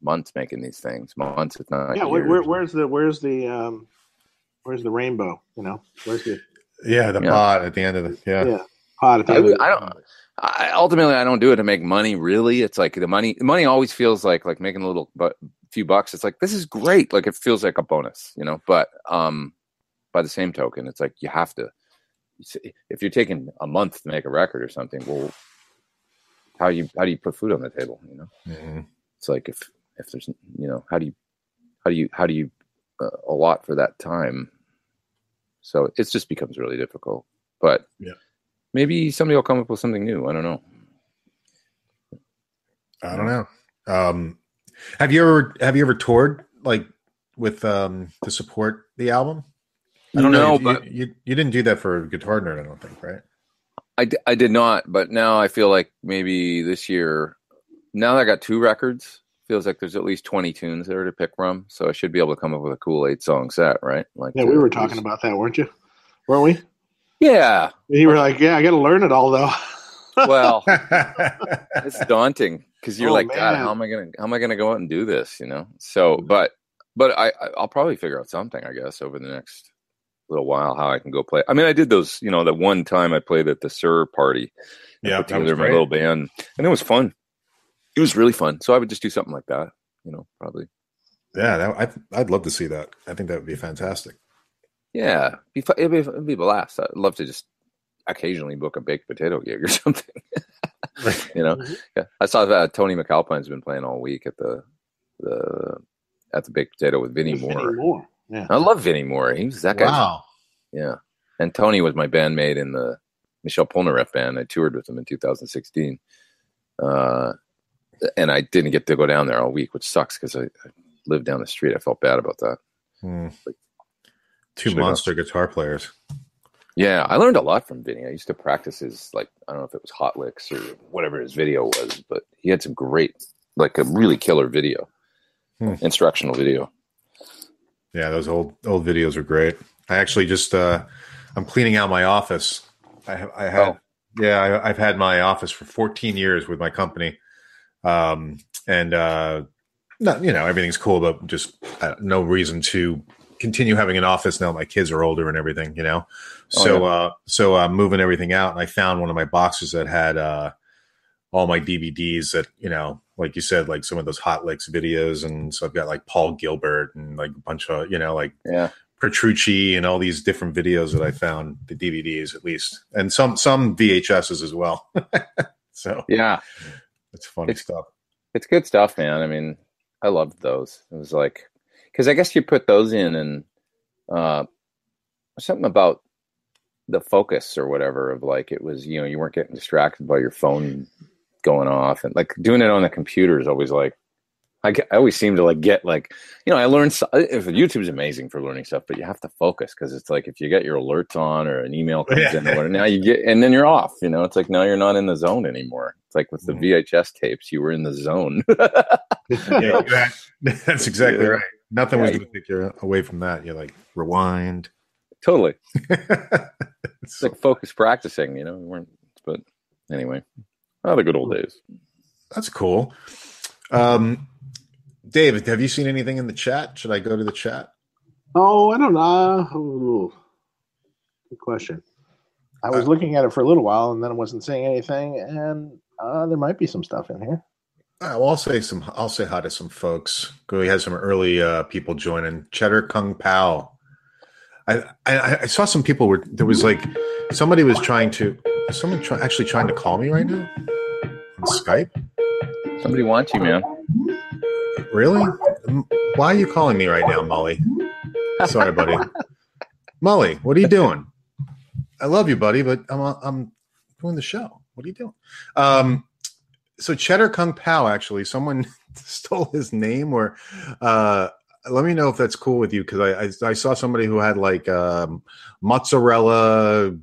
months making these things, months if not yeah, where, years. where, where's the where's the um, where's the rainbow? You know, where's the yeah, the Yeah. pod at the end of the yeah. yeah, pot? At the I end of the- I don't- I, ultimately, I don't do it to make money. Really, it's like the money. Money always feels like like making a little but few bucks. It's like this is great. Like it feels like a bonus, you know. But um, by the same token, it's like you have to. If you're taking a month to make a record or something, well, how you how do you put food on the table? You know, Mhm. it's like if if there's you know how do you how do you how do you uh, allot for that time? So it just becomes really difficult. But Yeah. maybe somebody will come up with something new. I don't know. I don't know. Um, have you ever have you ever toured like with um to support the album? I don't know. No, You- but you, you you didn't do that for Guitar Nerd, I don't think, right? I, d- I did not. But now I feel like maybe this year, now that I got two records, feels like there's at least 20 tunes there to pick from. So I should be able to come up with a cool eight song set, right? Like yeah, we were talking about that, weren't you? Weren't we? Yeah. You were like, yeah, I got to learn it all though. Well, it's daunting because you're Oh, like, God, how am I gonna how am I gonna go out and do this? You know. So, but but I I- I'll probably figure out something, I guess, over the next little while how I can go play. I mean, I did those, you know, the one time I played at the Suhr party. yeah, put that was together my little band, and it was fun. It was really fun. So I would just do something like that. You know, probably. Yeah, that, I, I'd love to see that. I think that would be fantastic. Yeah, be fu- it'd be, it'd be a blast. I'd love to just occasionally book a baked potato gig or something. you know, Mhm. yeah. I saw that Tony MacAlpine's been playing all week at the the at the baked potato with Vinnie Vinnie Moore. Moore. Yeah. I love Vinnie Moore. He was that guy. Wow. Yeah, and Tony was my bandmate in the Michel Polnareff band. I toured with him in 2016. Uh, and I didn't get to go down there all week, which sucks because I, I lived down the street. I felt bad about that. Hmm. Two monster guitar players. Yeah, I learned a lot from Vinnie. I used to practice his like I don't know if it was hot licks or whatever his video was, but he had some great, like a really killer video, Hmm. instructional video. Yeah, those old old videos are great. I actually just uh I'm cleaning out my office. I have I had Oh. yeah, I, I've had my office for 14 years with my company. Um and uh not you know, everything's cool but just uh, no reason to continue having an office now that my kids are older and everything, you know. Oh, So uh so I'm moving everything out and I found one of my boxes that had uh all my DVDs that, you know, like you said, like some of those hot licks videos. And so I've got like Paul Gilbert and like a bunch of, you know, like Yeah, Petrucci and all these different videos that I found, the DVDs at least, and some some VHSs as well. so yeah, it's funny It's- stuff. it's good stuff, man. I mean, I loved those. It was like because I guess you put those in and uh, something about the focus or whatever of like it was you know you weren't getting distracted by your phone going off and like doing it on the computer is always like I, I always seem to like get like you know I learned so- if YouTube's amazing for learning stuff but you have to focus because it's like if you get your alerts on or an email comes in or whatever now you get and then you're off you know it's like now you're not in the zone anymore it's like with the Mhm. VHS tapes you were in the zone Yeah, that- that's exactly Yeah. right. Nothing was going to take you away from that. You're like rewind. totally It's it's like focus practicing you know we weren't but anyway oh the good old days That's cool. Um, David, have you seen anything in the chat? Should I go to the chat? Oh, I don't know. Ooh, good question. I was Uh, looking at it for a little while and then I wasn't seeing anything, and uh, there might be some stuff in here. Uh, well, I'll say some. I'll say hi to some folks. We had some early uh, people joining. Cheddar Kung Pao. I, I I saw some people were there was like somebody was trying to is someone try, actually trying to call me right now on Skype. somebody wants you man Really? Why are you calling me right now, Molly? Sorry, buddy. Molly, what are you doing? I love you, buddy, but I'm I'm doing the show. What are you doing? Um, so Cheddar Kung Pao, actually, someone stole his name. Or uh, let me know if that's cool with you because I, I I saw somebody who had like um, mozzarella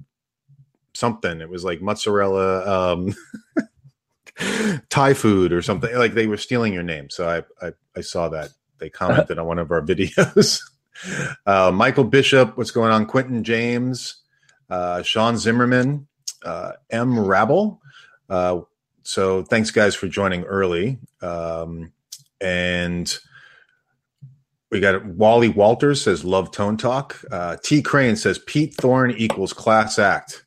something. It was like mozzarella um, Thai food or something. Like they were stealing your name. So I I, I saw that they commented on one of our videos. Uh, Michael Bishop, what's going on? Quentin James, uh, Sean Zimmerman, uh, M. Rabble. Uh, so thanks, guys, for joining early. Um, and we got Wally Walters says, Love Tone Talk. Uh, T. Crane says, Pete Thorne equals class act.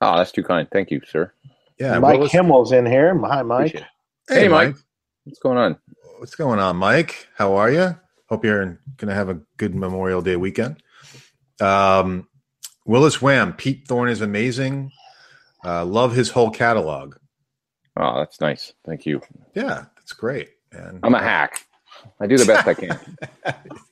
Oh that's too kind thank you sir Yeah. Mike Willis- Kimmel's in here. Hi, Mike. Hey, Hey, Mike. Mike. what's going on What's going on, Mike? How are you? Hope you're going to have a good Memorial Day weekend. Um, Willis Wham, Pete Thorne is amazing. Uh, love his whole catalog. oh that's nice thank you Yeah, that's great. And I'm a hack I do the best I can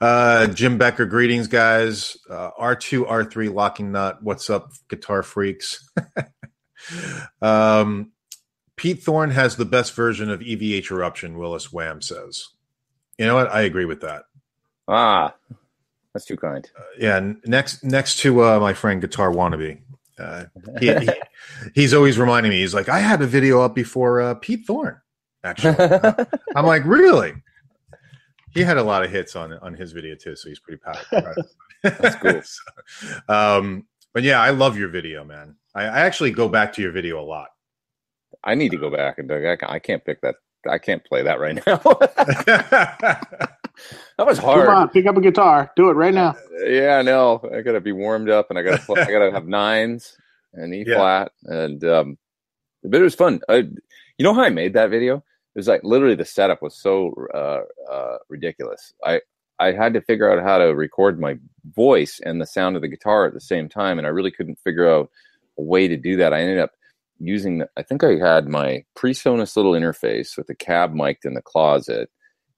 uh, Jim Becker, greetings, guys. Uh, R2, R3, Locking Nut. What's up, guitar freaks? um, Pete Thorne has the best version of EVH Eruption, Willis Wham says. You know what? I agree with that. ah that's too kind yeah next next to uh, my friend guitar wannabe uh, he, he- he's always reminding me he's like i had a video up before uh, pete thorne actually i'm like really he had a lot of hits on on his video too so he's pretty proud, proud. That's cool. So, um but yeah i love your video man I, I actually go back to your video a lot I need to go back and I can't- I can't pick that. I can't play that right now. that was Come hard. on, pick up a guitar. Do it right now. Yeah, no, I gotta be warmed up, and I gotta pl- I gotta have nines and E Yeah. flat, and um, but it was fun. I, you know how I made that video? It was like literally the setup was so uh, uh, ridiculous. I I had to figure out how to record my voice and the sound of the guitar at the same time, and I really couldn't figure out a way to do that. I ended up using. The, I think I had my PreSonus little interface with the cab mic'd in the closet,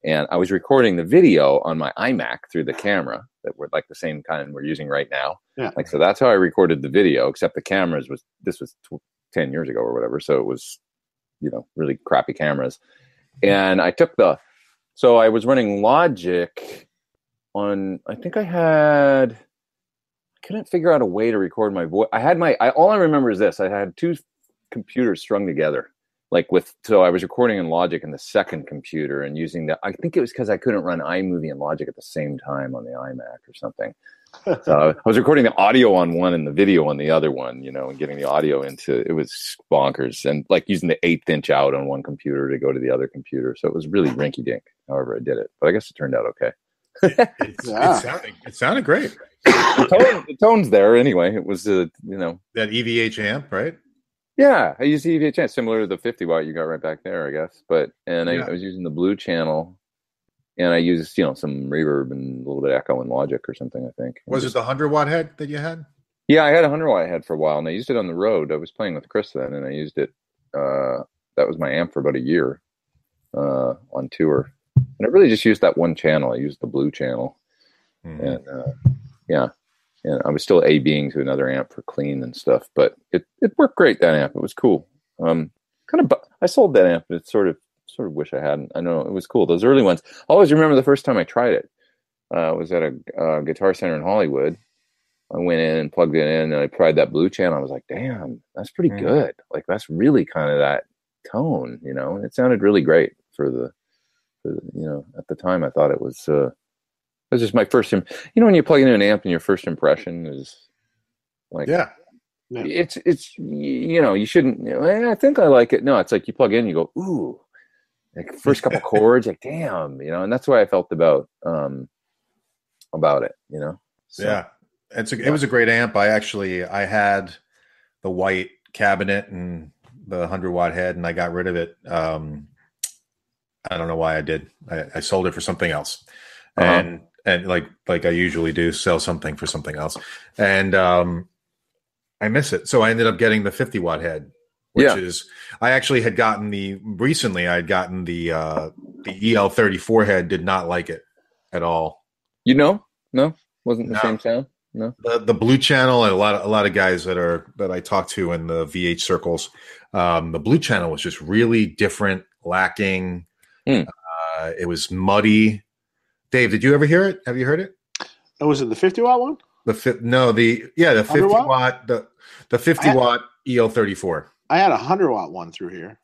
and I was recording the video on my iMac through the camera that were like the same kind we're using right now. Yeah. Like so, that's how I recorded the video. Except the cameras was this was tw- ten years ago or whatever, so it was you know really crappy cameras, and I took the so I was running Logic on I think I had I couldn't figure out a way to record my voice. I had my I, all I remember is this: I had two computers strung together like with so I was recording in Logic in the second computer and using the I think it was because I couldn't run iMovie and Logic at the same time on the iMac or something. So I was recording the audio on one and the video on the other one, you know, and getting the audio into it was bonkers and like using the eighth inch out on one computer to go to the other computer. So it was really rinky dink. However, I did it, but I guess it turned out okay. yeah. it, sounded, it sounded great. the, tone, the tone's there anyway. It was, uh, you know, that EVH amp, right? Yeah, I use the EVH amp similar to the 50 watt you got right back there, I guess. But and I, yeah. I, was using the blue channel, and I used you know some reverb and a little bit of echo in Logic or something. I think. Was just, it the 100 watt head that you had? Yeah, I had a 100 watt head for a while, and I used it on the road. I was playing with Chris then, and I used it. Uh, that was my amp for about a year uh, on tour, and I really just used that one channel. I used the blue channel, mm-hmm. and uh, yeah, and I was still A being to another amp for clean and stuff, but it, it worked great. That amp, it was cool. Um, kind of, I sold that amp, it sort of, sort of wish I hadn't. I know it was cool. Those early ones. I always remember the first time I tried it. Uh, was at a uh, Guitar Center in Hollywood. I went in and plugged it in, and I tried that blue channel. I was like, "Damn, that's pretty mm. good. Like that's really kind of that tone, you know." And it sounded really great for the, for the, you know, at the time I thought it was. Uh, that's just my first. you know, when you plug in an amp and your first impression is like, yeah, yeah. it's it's you know you shouldn't. You know, I think I like it. No, it's like you plug in, you go ooh, like first couple chords, like damn, you know, and that's why I felt about um about it, you know. So, yeah, it's a, it was a great amp. I actually I had the white cabinet and the hundred watt head, and I got rid of it. Um, I don't know why I did. I, I sold it for something else, uh-huh. and and like like I usually do, sell something for something else, and um, I miss it. So I ended up getting the 50 watt head, which yeah. is I actually had gotten the recently. I had gotten the uh, the EL 34 head. Did not like it at all. You know, no, wasn't the no. same sound. No, the, the blue channel and a lot of a lot of guys that are that I talk to in the VH circles, um, the blue channel was just really different, lacking. Mm. Uh, it was muddy. Dave, did you ever hear it? Have you heard it? Oh, was it the 50 watt one? The fi- no, the yeah, the 50 watt? watt, the the 50 had, watt EL34. I had a 100 watt one through here.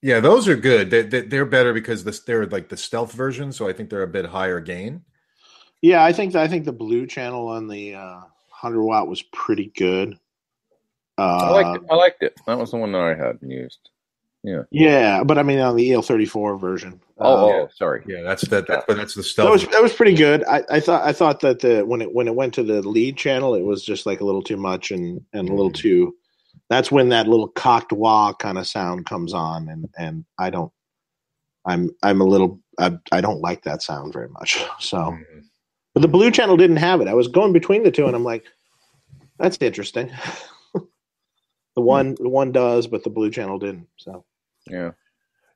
Yeah, those are good. They, they, they're better because this, they're like the stealth version, so I think they're a bit higher gain. Yeah, I think I think the blue channel on the uh, 100 watt was pretty good. Uh, I liked it. I liked it. That was the one that I had used. Yeah. Yeah, but I mean on the EL34 version. Oh, uh, oh sorry. Yeah, that's that. That's, but that's the stuff. That was that was pretty good. I, I thought I thought that the when it when it went to the lead channel, it was just like a little too much and and a little mm-hmm. too. That's when that little cocked wah kind of sound comes on, and and I don't. I'm I'm a little I, I don't like that sound very much. So, mm-hmm. but the blue channel didn't have it. I was going between the two, and I'm like, that's interesting. the one the one does, but the blue channel didn't. So yeah.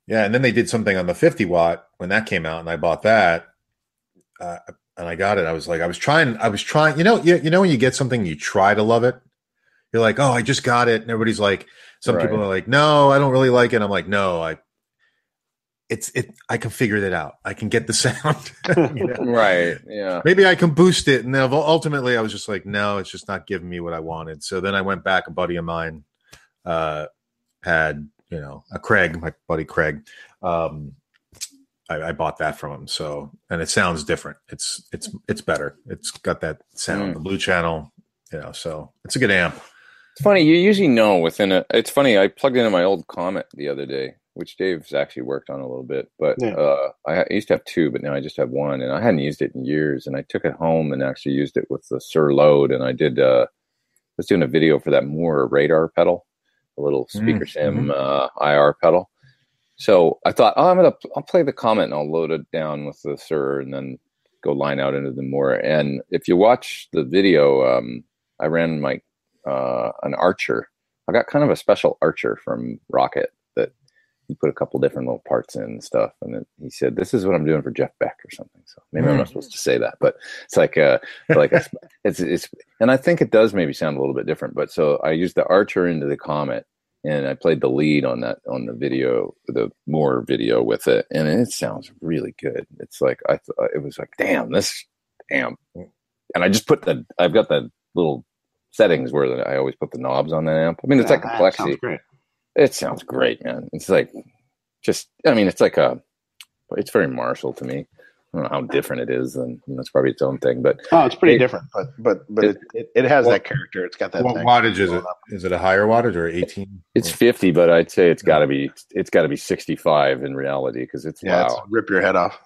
Yeah, and then they did something on the 50 watt when that came out, and I bought that, uh, and I got it. I was like, I was trying, I was trying. You know, you, you know when you get something, you try to love it. You're like, oh, I just got it, and everybody's like, some right. people are like, no, I don't really like it. I'm like, no, I, it's it. I can figure that out. I can get the sound. you know? Right. Yeah. Maybe I can boost it, and then ultimately, I was just like, no, it's just not giving me what I wanted. So then I went back. A buddy of mine uh, had you know, a Craig, my buddy Craig. Um, I, I, bought that from him. So, and it sounds different. It's it's it's better. It's got that sound, mm. the blue channel. You know, so it's a good amp. It's funny. You usually know within a. It's funny. I plugged into my old Komet the other day, which Dave's actually worked on a little bit. But yeah. uh, I used to have two, but now I just have one, and I hadn't used it in years. And I took it home and actually used it with the Suhr Load, and I did. Uh, I was doing a video for that Mooer radar pedal a little speaker mm, mm-hmm. sim uh, IR pedal. So I thought, oh, I'm gonna I'll play the Komet and I'll load it down with the Suhr, and then go line out into the Mooer. And if you watch the video, um, I ran my uh, an Archer. I got kind of a special Archer from Rockett that he put a couple different little parts in and stuff, and then he said, "This is what I'm doing for Jeff Beck or something." So maybe mm. I'm not supposed to say that, but it's like a like a, it's it's, and I think it does maybe sound a little bit different. But so I used the Archer into the Komet, and I played the lead on that on the video, the Mooer video with it, and it sounds really good. It's like I thought it was like, damn, this, damn, and I just put the I've got the little settings where I always put the knobs on that amp. I mean, it's Yeah, like that complexity. sounds great. It sounds great, man. It's like just, I mean, it's like a, it's very Marshall to me. I don't know how different it is, and you know, it's probably its own thing. But Oh, it's pretty It- different, but but but it, it, it has Well, that character. It's got that. What wattage is going it? up. Is it a higher wattage or 18? it's 50, but I'd say it's got to be, it's got to be 65 in reality because it's Yeah, it's rip your head off.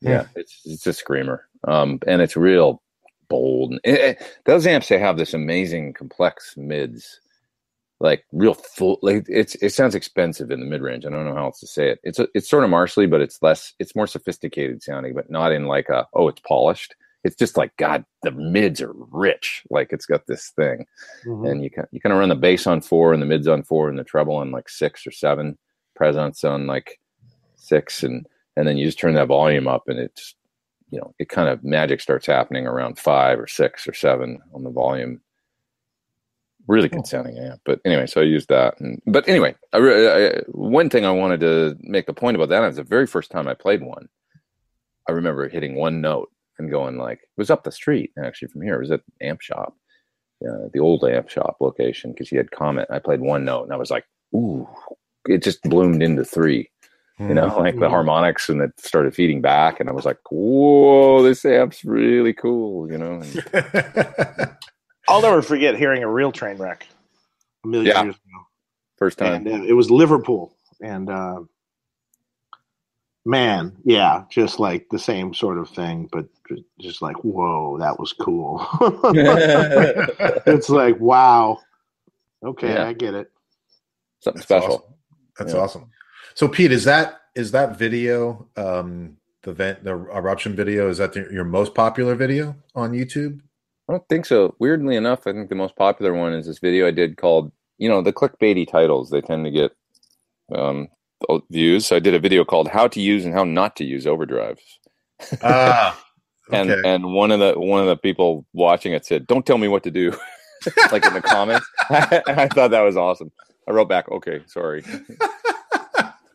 Yeah, it's it's a screamer, um, and it's real bold. It- it- those amps they have this amazing complex mids, like real full. Like it's it sounds expensive in the mid range. I don't know how else to say it. It's a, it's sort of Marshally, but it's less. It's more sophisticated sounding, but not in like a oh it's polished. It's just like God, the mids are rich. Like it's got this thing, Mhm. and you can you kind of run the bass on four and the mids on four and the treble on like six or seven, presence on like six, and and then you just turn that volume up, and it's you know it kind of magic starts happening around five or six or seven on the volume. Really good sounding amp, but anyway, so I used that. And, but anyway, I, I, one thing I wanted to make a point about that is the very first time I played one, I remember hitting one note and going like it was up the street actually from here. It was at amp shop, uh, the old amp shop location because he had Komet. I played one note and I was like, ooh, it just bloomed into three. You know, like the Mhm. harmonics and it started feeding back, and I was like, whoa, this amp's really cool. You know, and I'll never forget hearing a real Trainwreck a million Yeah. years ago. first time. and uh, it was Liverpool, and uh, man, yeah, just like the same sort of thing, but just like, whoa, that was cool. it's like, wow, okay, Yeah. I get it. Something That's special. awesome. That's Yeah. awesome. So Pete, is that is that video um the vent the eruption video is that the, your most popular video on YouTube? I don't think so. Weirdly enough, I think the most popular one is this video I did called, you know, the clickbaity titles. They tend to get um, views. So I did a video called "How to Use and How Not to Use Overdrives," Ah, Okay. and and one of the one of the people watching it said, "Don't tell me what to do," like in the comments. I thought that was awesome. I wrote back, "Okay, sorry."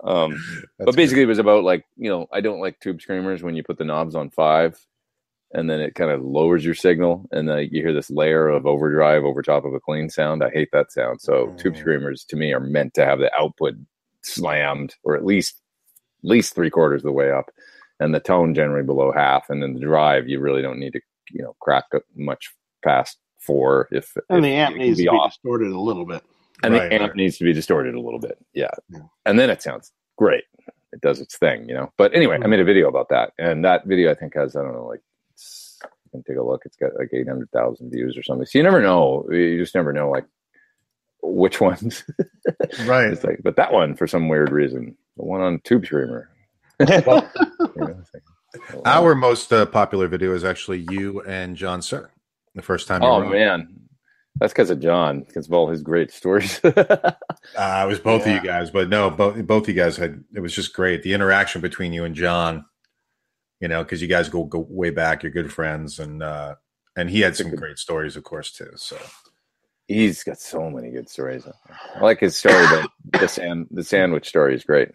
Um, but basically, it was about like you know, I don't like tube screamers when you put the knobs on five, and then it kind of lowers your signal, and then you hear this layer of overdrive over top of a clean sound. I hate that sound. So tube Mm. screamers to me are meant to have the output slammed, or at least at least three quarters of the way up, and the tone generally below half, and then the drive you really don't need to you know crack it much past four if And if the amp needs to be off distorted a little bit. And Right, the amp right. needs to be distorted a little bit. Yeah. Yeah. And then it sounds great. It does its thing, you know. But anyway, I made a video about that, and that video I think has I don't know like can take a look. It's got like eight hundred thousand views or something. So you never know. You just never know like which ones. right. it's like, but that one for some weird reason, the one on Tube Screamer. You know, like, oh, Our most uh, popular video is actually you and John Suhr. The first time. oh man, that's because of John, because of all his great stories. Uh, it was both of you guys, but no, both both of you guys had. It was just great. The interaction between you and John. You know, because you guys go go way back. You're good friends, and uh and he had some great stories, of course, too. So He's got so many good stories. I like his story, but the sand the sandwich story is great.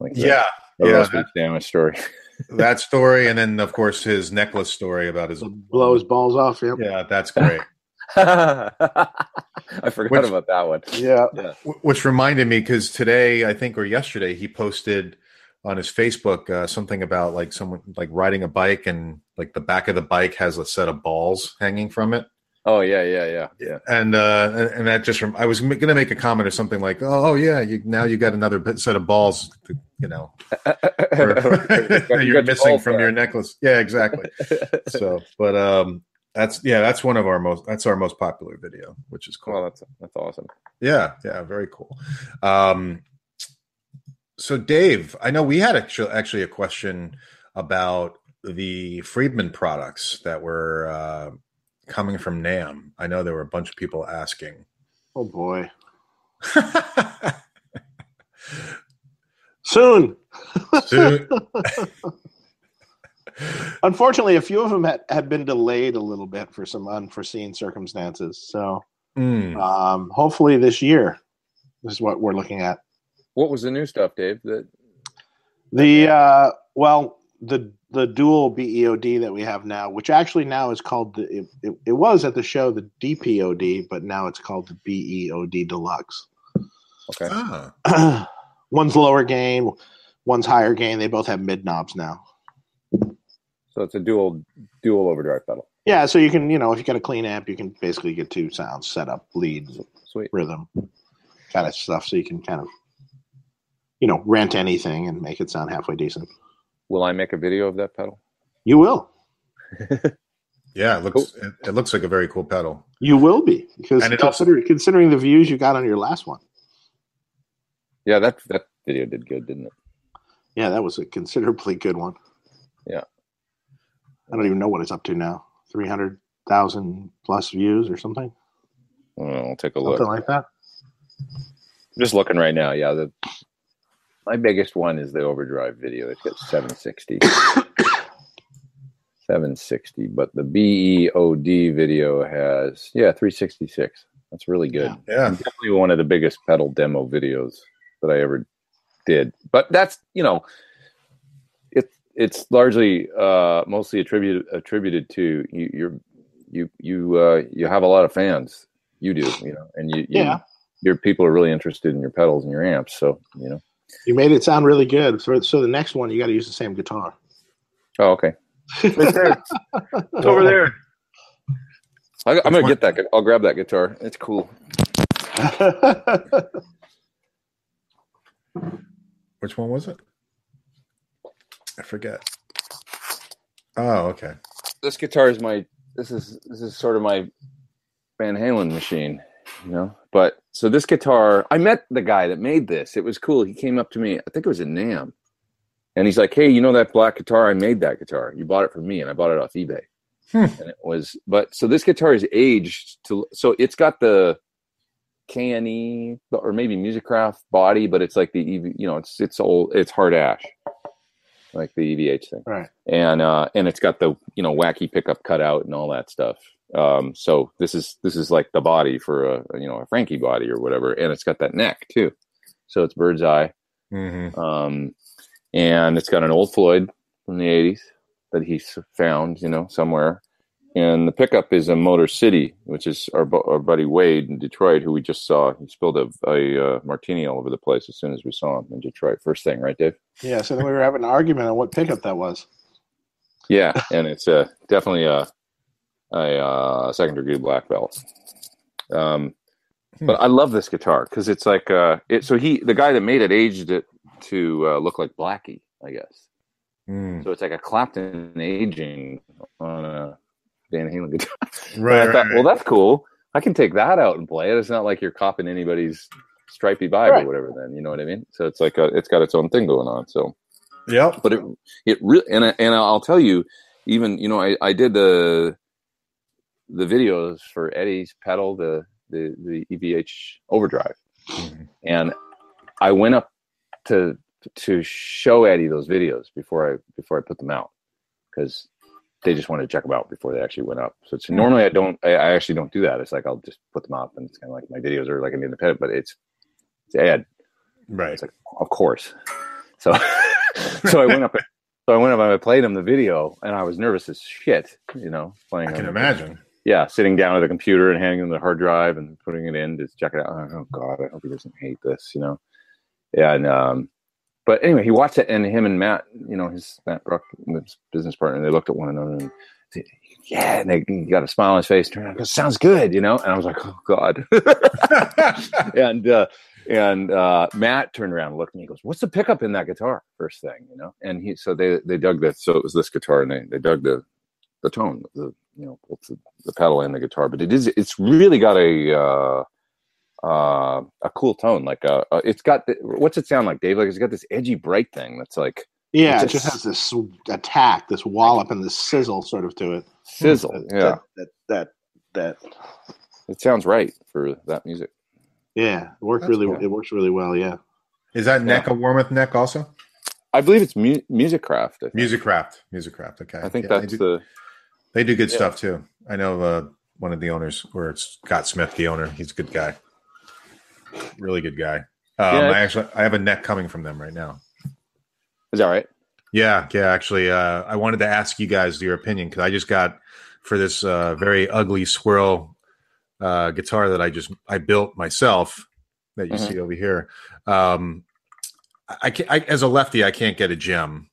Like the, yeah, the yeah, roast that, sandwich story. that story, and then of course his necklace story about his. Blow his balls off. Yep. Yeah, that's great. I forgot Which- about that one. Yeah. Wh- Which reminded me because today, I think, or yesterday, he posted on his Facebook uh, something about like someone like riding a bike and like the back of the bike has a set of balls hanging from it. Oh yeah, yeah, yeah, yeah. And uh, and- that just rem- I was going to make a comment or something like, oh, oh, yeah, you now you got another set of balls, to, you know, that you're missing from your necklace. Yeah, exactly. So, but um, that's yeah, that's one of our most that's our most popular video, which is cool. Well, that's that's awesome. Yeah, yeah, very cool. Um, so, Dave, I know we had actually actually a question about the Friedman products that were uh, coming from NAMM. I know there were a bunch of people asking. Oh boy. Soon. Soon- Unfortunately, a few of them had, had been delayed a little bit for some unforeseen circumstances. So Mm, um, hopefully this year. This is what we're looking at. What was the new stuff, Dave? That The uh, well, the the dual BEOD that we have now, which actually now is called the it, it, it was at the show the DPOD, but now it's called the BEOD Deluxe. okay. Ah, one's lower gain, one's higher gain. They both have mid knobs now. So it's a dual dual overdrive pedal. Yeah, so you can, you know, if you got a clean amp, you can basically get two sounds set up, lead, Sweet. rhythm, kind of stuff. So you can kind of, you know, rent anything and make it sound halfway decent. Will I make a video of that pedal? You will. yeah, it looks it, it looks like a very cool pedal. You will be because And also- considering the views you got on your last one. Yeah, that that video did good, didn't it? Yeah, that was a considerably good one. Yeah. I don't even know what it's up to now. 300,000 plus views or something. Well, I'll take a look. Something like that. I'm just looking right now. Yeah, the my biggest one is the overdrive video. It's got 760. 760, but the BEOD video has yeah 366. That's really good. Yeah, Definitely one of the biggest pedal demo videos that I ever did. But that's you know, it it's largely uh, mostly attributed attributed to you. You're you you uh, you have a lot of fans. You do, you know, and you, you Yeah. your people are really interested in your pedals and your amps. So you know. You made it sound really good. So, so the next one, you got to use the same guitar. Oh, okay. It's over there. I, I'm gonna one? get that. I'll grab that guitar. It's cool. which one was it? I forget. Oh, okay. This guitar is my. This is this is sort of my Van Halen machine, you know. But so this guitar, I met the guy that made this. It was cool. He came up to me. I think it was in NAMM, and he's like, "Hey, you know that black guitar? I made that guitar. You bought it from me, and I bought it off eBay." Hmm. And it was, but so this guitar is aged to. So it's got the KNE or maybe Musikraft body, but it's like the. You know, it's it's old. It's hard ash, like the EVH thing. Right. and uh and it's got the you know wacky pickup cutout and all that stuff. Um so this is this is like the body for a you know a frankie body or whatever. And it's got that neck too. So it's bird's eye. Hmm um and it's got an old floyd from the 80s that he found you know somewhere and the pickup is a motor city which is our, our buddy wade in detroit who we just saw he spilled a, a uh, martini all over the place as soon as we saw him in detroit first thing right dave Yeah. So then we were having an argument on what pickup that was. Yeah, and it's uh, definitely a a uh, second degree black belt. Um, Hmm. but I love this guitar because it's like uh, it. So he, the guy that made it, aged it to uh, look like Blackie, I guess. Mm. So it's like a Clapton aging on a Van Halen guitar. Right, I right, thought, right. well, that's cool. I can take that out and play it. It's not like you're copying anybody's stripey vibe Right. or whatever. Then you know what I mean. So it's like a, it's got its own thing going on. So yeah, but it it really and I- and I'll tell you, even you know I, I did the the videos for Eddie's pedal the the the EVH overdrive, Mhm. and I went up to to show Eddie those videos before I before I put them out because they just wanted to check them out before they actually went up. So it's normally I don't I, I actually don't do that. It's like I'll just put them up and it's kind of like my videos are like an independent, but it's it's ad Right. it's like, of course. So, so I went up. So I went up and I played him the video, and I was nervous as shit. You know, playing. I can imagine. Yeah, sitting down at the computer and handing him the hard drive and putting it in to check it out. Oh God, I hope he doesn't hate this. You know, and um, but anyway, he watched it, and him and Matt, you know, his Matt Bruck, his business partner, they looked at one another and. said, Yeah, and they got a smile on his face. Turned around, goes, "Sounds good," you know. And I was like, "Oh God!" and uh, and uh, Matt turned around and looked at me. He goes, "What's the pickup in that guitar?" First thing, you know. And he so they they dug this. So it was this guitar, and they they dug the the tone, the you know the, the pedal and the guitar. But it is it's really got a uh, uh, a cool tone. Like uh, uh, it's got the, what's it sound like, Dave? Like it's got this edgy bright thing that's like Yeah, It it just just- has this attack, this wallop, and this sizzle sort of to it. sizzle. That, Yeah, that that that, that it sounds right for that music. yeah, it worked That's really. cool. It works really well. Yeah. Is that neck a Warmoth neck also? I believe it's mu- Musikraft. I think, Musikraft. Musikraft. Okay. I think Yeah, that's they do, the they do good yeah. stuff too. I know uh, one of the owners, or it's Scott Smith, the owner. He's a good guy. Really good guy. Um, Yeah. I actually I have a neck coming from them right now. Is that right? Yeah, yeah. Actually, uh, I wanted to ask you guys your opinion because I just got for this uh, very ugly swirl uh, guitar that I just I built myself that you Mhm. see over here. Um, I, can I as a lefty, I can't get a gem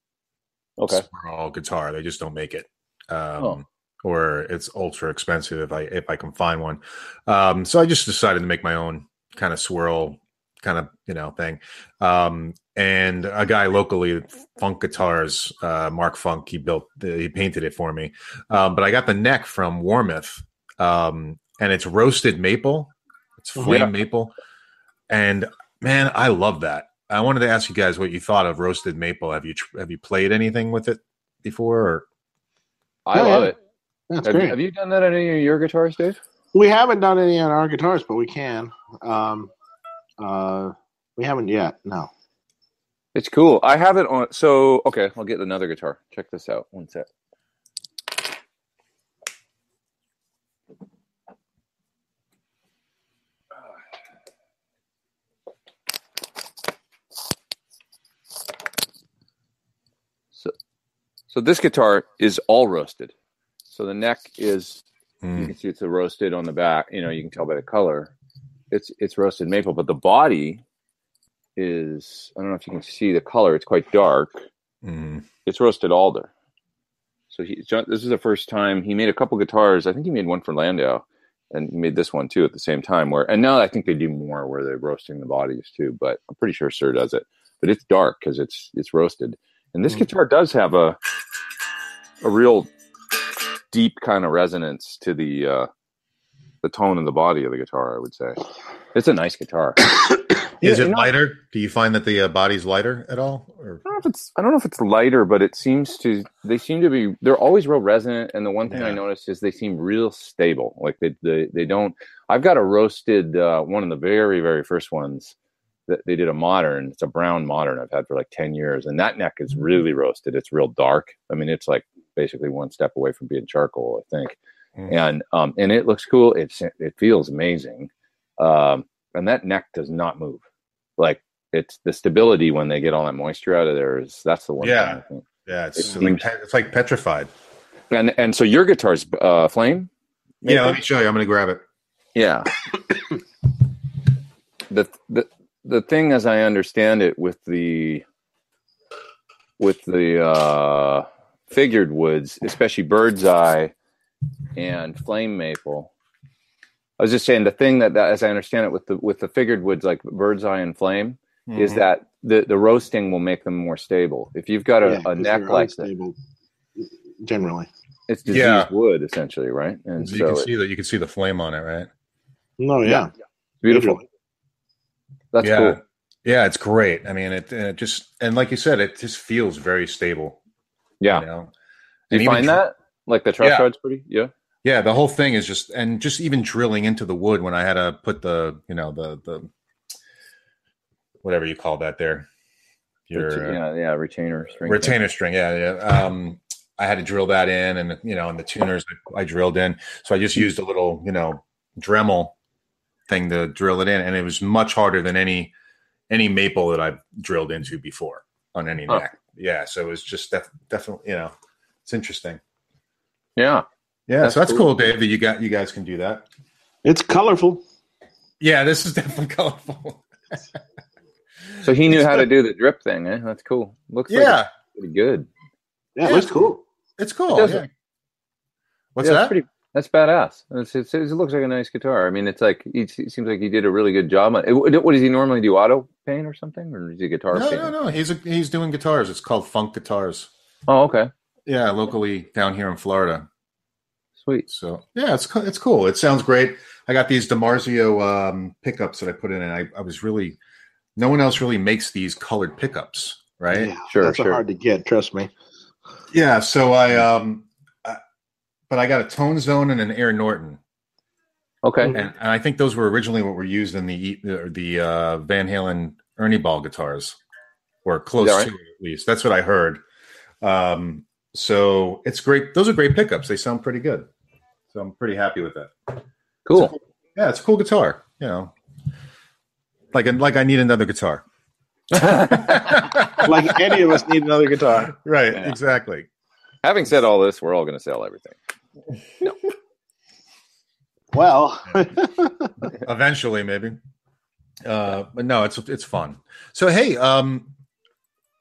Okay. swirl guitar. They just don't make it. Um, Oh. Or it's ultra expensive if I if I can find one. Um, so I just decided to make my own kind of swirl kind of you know thing. Um, and a guy locally, Funk Guitars, uh, Mark Funk, he built the, he painted it for me. Um, but I got the neck from Warmoth, um, and it's roasted maple. It's Mhm. flame Yeah. maple, and man, I love that. I wanted to ask you guys what you thought of roasted maple. Have you tr- have you played anything with it before? Or? I Oh, love yeah. it. That's Have, great. you- have you done that on any of your guitars, Dave? We haven't done any on our guitars, but we can. Um, uh, we haven't yet. No. It's cool. I have it on. So okay, I'll get another guitar. Check this out. One sec. So, so this guitar is all roasted. So the neck is you Mm, can see it's a roasted on the back. You know, you can tell by the color. It's it's roasted maple, but the body is I don't know if you can see the color. It's quite dark. mm, It's roasted alder. So he John, this is the first time he made a couple guitars. I think he made one for Landau, and he made this one too at the same time. Where and now I think they do more where they're roasting the bodies too. But I'm pretty sure Suhr does it. But it's dark because it's it's roasted. And this Mhm. guitar does have a a real deep kind of resonance to the uh, the tone of the body of the guitar. I would say it's a nice guitar. Is Yeah, it you know- lighter? Do you find that the uh, body's lighter at all? Or I don't know if it's I don't know if it's lighter, but it seems to they seem to be they're always real resonant. And the one thing I Yeah. noticed is they seem real stable. Like they they, they don't. I've got a roasted uh, one of the very very first ones that they did a modern. It's a brown modern I've had for like ten years, and that neck is really roasted. It's real dark. I mean, it's like basically one step away from being charcoal. I think, Mm. and um and it looks cool. It's it feels amazing, um and that neck does not move. Like it's the stability when they get all that moisture out of there is that's the one Yeah. thing yeah, it's It like seems- it's like petrified. And and so your guitar's uh flame? Yeah, let me show you. I'm going to grab it. Yeah. the the the thing as I understand it with the with the uh figured woods, especially bird's eye and flame maple. I was just saying the thing that, that as I understand it with the with the figured woods like bird's eye and flame is Mhm. that the the roasting will make them more stable. If you've got a, Yeah, a 'cause neck they're like that, Generally. it's diseased Yeah. wood essentially, right? And so you so can it- see that you can see the flame on it, right? No, yeah. beautiful. Majorly. That's yeah. cool. Yeah, it's great. I mean, it, it just and like you said, it just feels very stable. Yeah. You know? Do you find dr- that? Like the truss Yeah. rod's pretty? Yeah. Yeah, the whole thing is just and just even drilling into the wood when I had to put the you know the the whatever you call that there your yeah, yeah, retainer string. retainer string. Yeah, yeah. Um, I had to drill that in, and you know, and the tuners I, I drilled in. So I just used a little you know Dremel thing to drill it in, and it was much harder than any any maple that I've drilled into before on any Huh. neck. Yeah, so it was just def- definitely you know it's interesting. Yeah. Yeah, That's so that's cool. cool, Dave. That you got you guys can do that. It's colorful. Yeah, this is definitely colorful. So he knew It's how to do the drip thing, eh? That's cool. Looks like yeah, it's pretty good. Yeah, it looks cool. it's cool. does yeah. it. What's Yeah, that? That's pretty that's badass. It's, it's, it looks like a nice guitar. I mean, it's like it seems like he did a really good job. On, it, what does he normally do? Auto paint or something, or is he guitar no, paint? no, no. He's a, he's doing guitars. It's called Funk Guitars. Oh, okay, Yeah, locally down here in Florida. sweet. So yeah, it's it's cool. It sounds great. I got these DiMarzio um, pickups that I put in, and I, I was really no one else really makes these colored pickups, right? Yeah, Sure, that's sure. hard to get. Trust me. Yeah. so I um, I, but I got a Tone Zone and an Air Norton, Okay, and, and I think those were originally what were used in the the, the uh, Van Halen Ernie Ball guitars, or close Is that to it at least. That's what I heard. Um, so it's great. Those are great pickups. They sound pretty good. So I'm pretty happy with that. cool. Yeah, it's a cool guitar. You know, Like like I need another guitar. like any of us need another guitar. Right. Yeah. Exactly. Having said all this, we're all going to sell everything. Well, Eventually, maybe. Uh, but no, it's it's fun. So hey, um,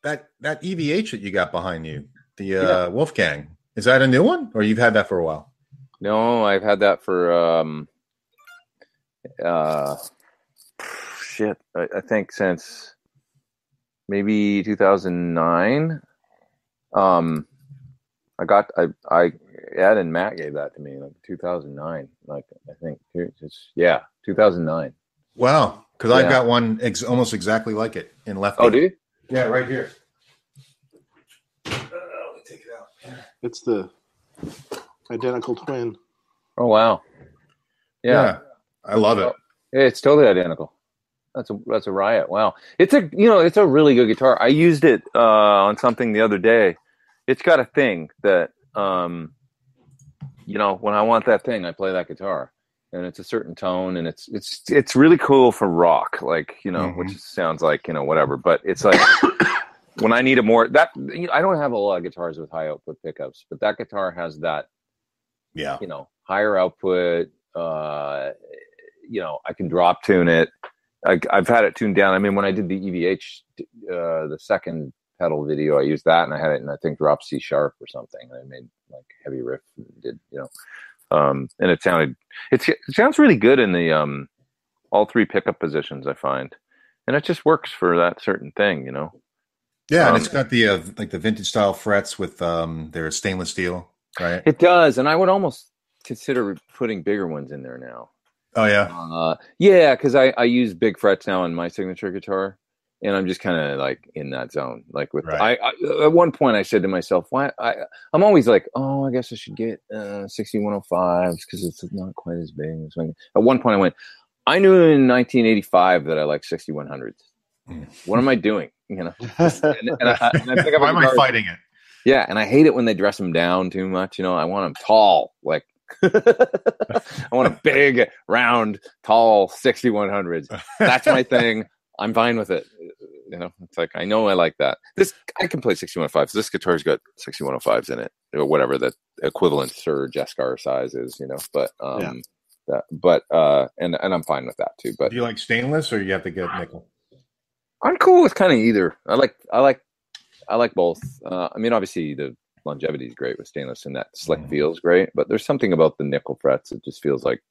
that that EVH that you got behind you, the uh, Wolfgang, is that a new one, or you've had that for a while? No, I've had that for um, uh, shit. I, I think since maybe 2009. Um, I got I I Ed and Matt gave that to me like 2009. Like I think it's yeah 2009. Wow, because I've got one ex- almost exactly like it in left. Oh, do you? Yeah, right here. Uh, take it out. it's the identical twin. Oh wow. Yeah. I love it. It's totally identical. That's a that's a riot. Wow. It's a you know, it's a really good guitar. I used it uh on something the other day. It's got a thing that um you know, when I want that thing, I play that guitar. And it's a certain tone and it's it's it's really cool for rock, like, you know, Mhm. which sounds like, you know, whatever, but it's like when I need a more that you know, I don't have a lot of guitars with high output pickups, but that guitar has that Yeah. you know higher output uh you know i can drop tune it I, i've had it tuned down i mean when i did the evh uh the second pedal video. I used that and i had it and i think drop c sharp or something. And i made like heavy riff and did you know um and it sounded it's, it sounds really good in the um all three pickup positions i find. And it just works for that certain thing you know? Yeah, and Um, it's got the uh, like the vintage style frets with um their stainless steel, right? it does. And i would almost consider putting bigger ones in there now. Oh yeah. Uh, yeah, because I, I use big frets now on my signature guitar, and I'm just kind of like in that zone. Like with Right. I, I, at one point I said to myself, why I I'm always like, oh, I guess I should get uh, 6105s because it's not quite as big. as my-" At one point I went, I knew in 1985 that I like 6100s. Mm. What am I doing? You know, and, and I, and I why am I fighting it? yeah, and I hate it when they dress them down too much. You know, I want them tall, like I want a big, round, tall 6100s. That's my thing. I'm fine with it. You know, it's like I know I like that. This I can play 6105s. This guitar's got 6105s in it, or whatever the equivalent Suhr Jescar size is. You know, but um, Yeah. that, but uh, and and I'm fine with that too. But Do you like stainless or you have to get nickel? I'm cool with kind of either. I like I like I like both. Uh, I mean, obviously the longevity is great with stainless, and that slick Mhm. feels great. But there's something about the nickel frets that just feels like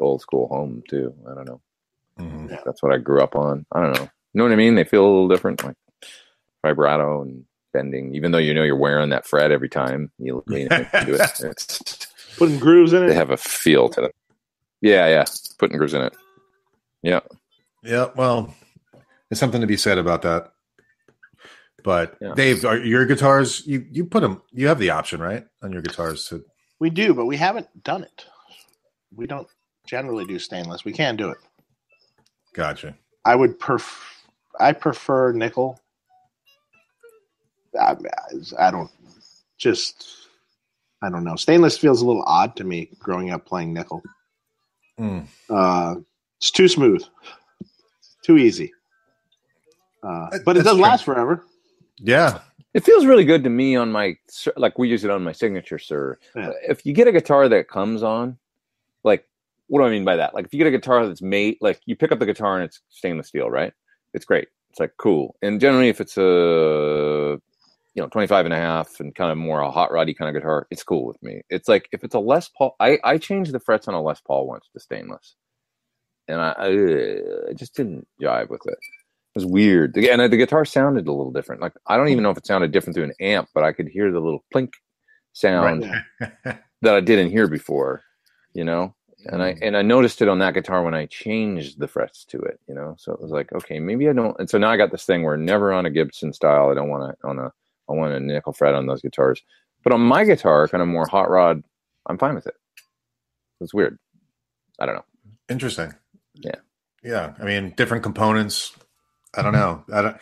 old school home too. I don't know. Mhm. That's what I grew up on. I don't know. You know what I mean? They feel a little different, like vibrato and bending. Even though you know you're wearing that fret every time you lean into it, it's, Putting grooves in it. they have a feel to them. Yeah, yeah. Putting grooves in it. Yeah. Yeah, well, there's something to be said about that. But Yeah. Dave, are your guitars you you put them you have the option, right? On your guitars to We do, but we haven't done it. We don't generally do stainless. We can do it. Gotcha. I would pref- I prefer nickel. I, I don't just I don't know. Stainless feels a little odd to me growing up playing nickel. Mm. Uh, it's too smooth, too easy. Uh, That- but it that's does true. last forever. Yeah. It feels really good to me on my like we use it on my signature, Suhr. Yeah. If you get a guitar that comes on, like what do I mean by that? Like if you get a guitar that's made like you pick up the guitar and it's stainless steel, right? It's great. It's like cool. And generally if it's a you know 25 and a half and kind of more a hot roddy kind of guitar, it's cool with me. It's like if it's a Les Paul I I changed the frets on a Les Paul once to stainless. And I I, I just didn't jive with it. It was weird. And the guitar sounded a little different. Like I don't even know if it sounded different through an amp, but I could hear the little plink sound Yeah. that I didn't hear before, you know. And I mm. and I noticed it on that guitar when I changed the frets to it, you know. So it was like, okay, maybe I don't. And so now I got this thing where never on a Gibson style, I don't want to on a I want a nickel fret on those guitars, but on my guitar, kind of more hot rod, I'm fine with it. It's weird. I don't know. Interesting. Yeah. Yeah. I mean, different components. I don't know. I don't.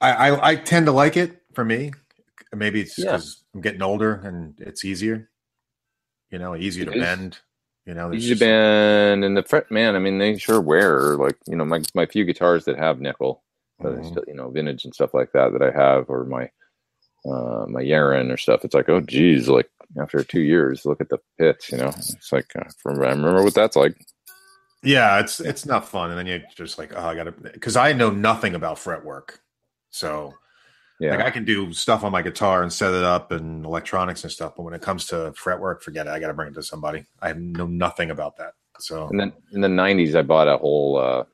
I I, I tend to like it for me. Maybe it's Yeah. because I'm getting older and it's easier. You know, easier It to is. bend. You know, Easy just- band and the fret man. I mean, they sure wear like you know my my few guitars that have nickel, but Mhm. still you know vintage and stuff like that that I have, or my uh my Yaren or stuff. It's like oh geez, like after two years, look at the pits. You know, it's like uh, from, I remember what that's like. Yeah, it's it's not fun, and then you're just like, oh, I got to because I know nothing about fretwork, so Yeah, like I can do stuff on my guitar and set it up and electronics and stuff, but when it comes to fretwork, forget it. I got to bring it to somebody. I know nothing about that. So and then in the '90s, I bought a whole uh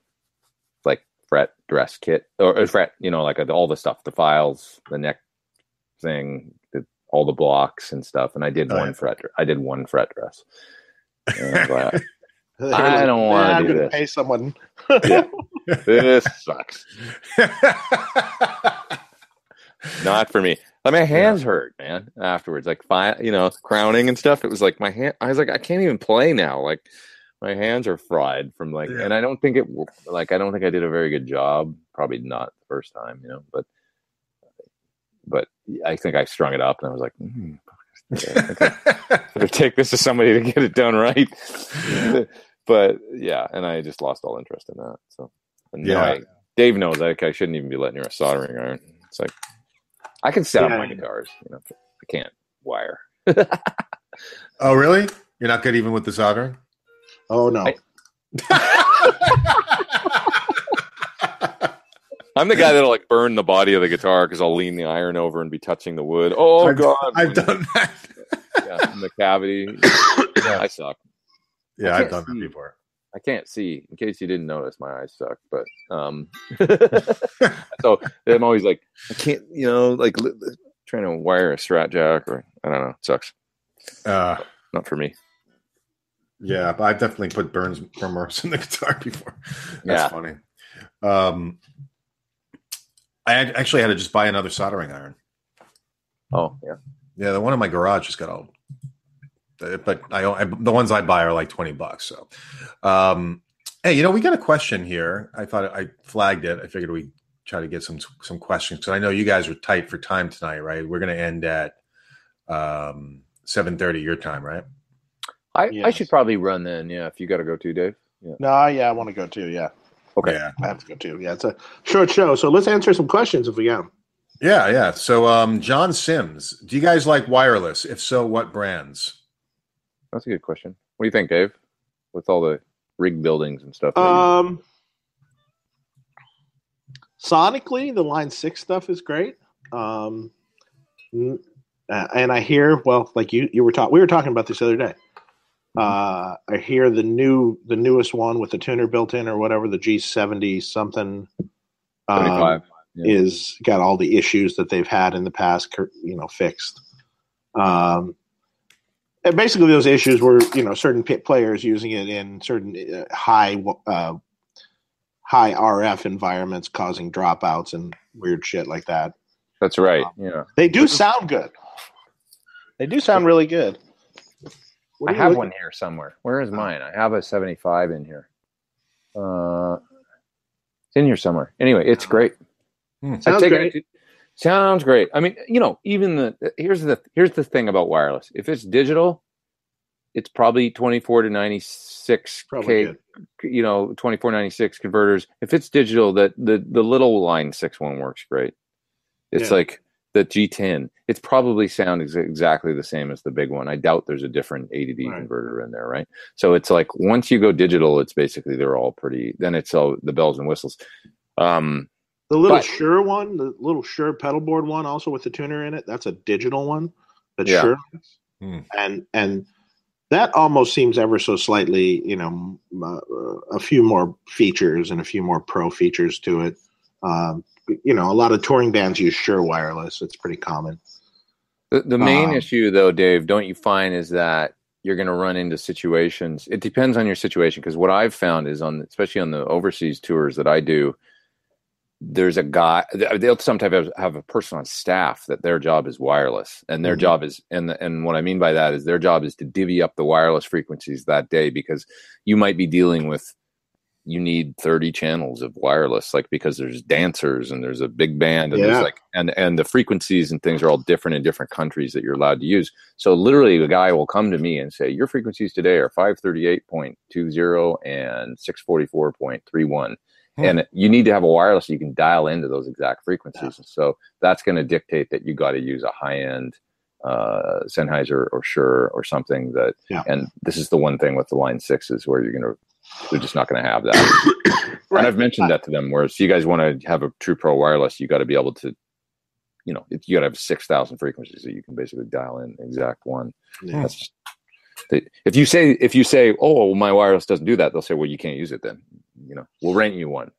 like fret dress kit or, or fret, you know, like uh, all the stuff, the files, the neck thing, the, all the blocks and stuff. And I did Oh, one yeah. fret. I did one fret dress. And I was like, They're I don't wanna do this." Pay someone. this sucks. Not for me. Like my hands hurt, man. Afterwards, like fi- you know, crowning and stuff. It was like my hand. I was like, I can't even play now. Like my hands are fried from like, Yeah. and I don't think it. Like I don't think I did a very good job. Probably not the first time, you know. But but I think I strung it up, and I was like, mm, yeah, better take this to somebody to get it done right. but yeah, and I just lost all interest in that. So Yeah. I, Dave knows like I shouldn't even be letting near a soldering iron. It's like I can set up my guitars, you know, I can't wire. oh, really? You're not good even with the soldering? Oh no. I'm the guy that'll like burn the body of the guitar because I'll lean the iron over and be touching the wood. Oh I've, god, I've done that. yeah, in the cavity. Yeah, I suck. Yeah, I I've done see. that before. I can't see. In case you didn't notice, my eyes suck. But um, so I'm always like, I can't, you know, like li- li- trying to wire a Strat Jack or I don't know, it sucks. Uh, Not for me. yeah, but I've definitely put burns burn marks in the guitar before. That's Yeah. funny. Um, I actually had to just buy another soldering iron. Oh yeah, Yeah, the one in my garage just got all. But I, I the ones I buy are like twenty bucks. So, um, hey, you know, we got a question here. I thought I flagged it. I figured we try to get some some questions because I know you guys are tight for time tonight, right? We're going to end at um, seven thirty your time, right? I, I should probably run then. Yeah, if you got to go too, Dave. No, yeah, I want to go too. Yeah, Okay. Yeah, I have to go too. Yeah, it's a short show, so let's answer some questions if we can. yeah, yeah. So, um, John Sims, do you guys like wireless? If so, what brands? That's a good question. What do you think, Dave? With all the rig buildings and stuff. Um, sonically, the Line Six stuff is great. Um, n- uh, and I hear, well, like you, you were talking, we were talking about this the other day. Uh, I hear the new, the newest one with the tuner built in or whatever, the G seventy something, um, Yeah. is got all the issues that they've had in the past, you know, fixed. Um, and basically, those issues were, you know, certain pit players using it in certain uh, high, uh, high RF environments, causing dropouts and weird shit like that. That's right. Yeah. They do sound good. They do sound really good. What I you have looking- one here somewhere. Where is mine? I have a 75 in here. Uh, it's in here somewhere. Anyway, it's great. Hmm. I've Sounds taken great. it to- sounds great. I mean, you know, even the here's the here's the thing about wireless. If it's digital, it's probably 24 to 96 Probably k. You know, 24 96 converters. If it's digital, that the the little line six one works great. It's Yeah. like the G10. It's probably sound ex- exactly the same as the big one. I doubt there's a different A to D Right. converter in there, right? So it's like once you go digital, it's basically they're all pretty. Then it's all the bells and whistles. Um, The little But- Shure one, the little Shure pedal board one, also with the tuner in it. That's a digital one. That Yeah. Shure, makes. Hmm. and and that almost seems ever so slightly, you know, uh, a few more features and a few more pro features to it. Um, you know, a lot of touring bands use Shure wireless. It's pretty common. The, the main Um, issue, though, Dave, don't you find is that you're going to run into situations. It depends on your situation because what I've found is on, especially on the overseas tours that I do, there's a guy. They'll sometimes have, a person on staff that their job is wireless, and their Mhm. job is, and and what I mean by that is their job is to divvy up the wireless frequencies that day because you might be dealing with you need 30 channels of wireless like because there's dancers and there's a big band and Yeah. there's like and and the frequencies and things are all different in different countries that you're allowed to use so literally the guy will come to me and say your frequencies today are 538.20 and 644.31 Hmm. and you need to have a wireless so you can dial into those exact frequencies so that's going to dictate that you got to use a high end uh Sennheiser or Shure or something that Yeah. and this is the one thing with the line sixes where you're going to they're just not going to have that and I've mentioned that to them. Whereas if you guys want to have a true pro wireless, you got to be able to, you know, you got to have six thousand frequencies that you can basically dial in exact one. Yeah. That's just, they, if you say if you say, oh, my wireless doesn't do that, they'll say, well, you can't use it then. You know, we'll rent you one.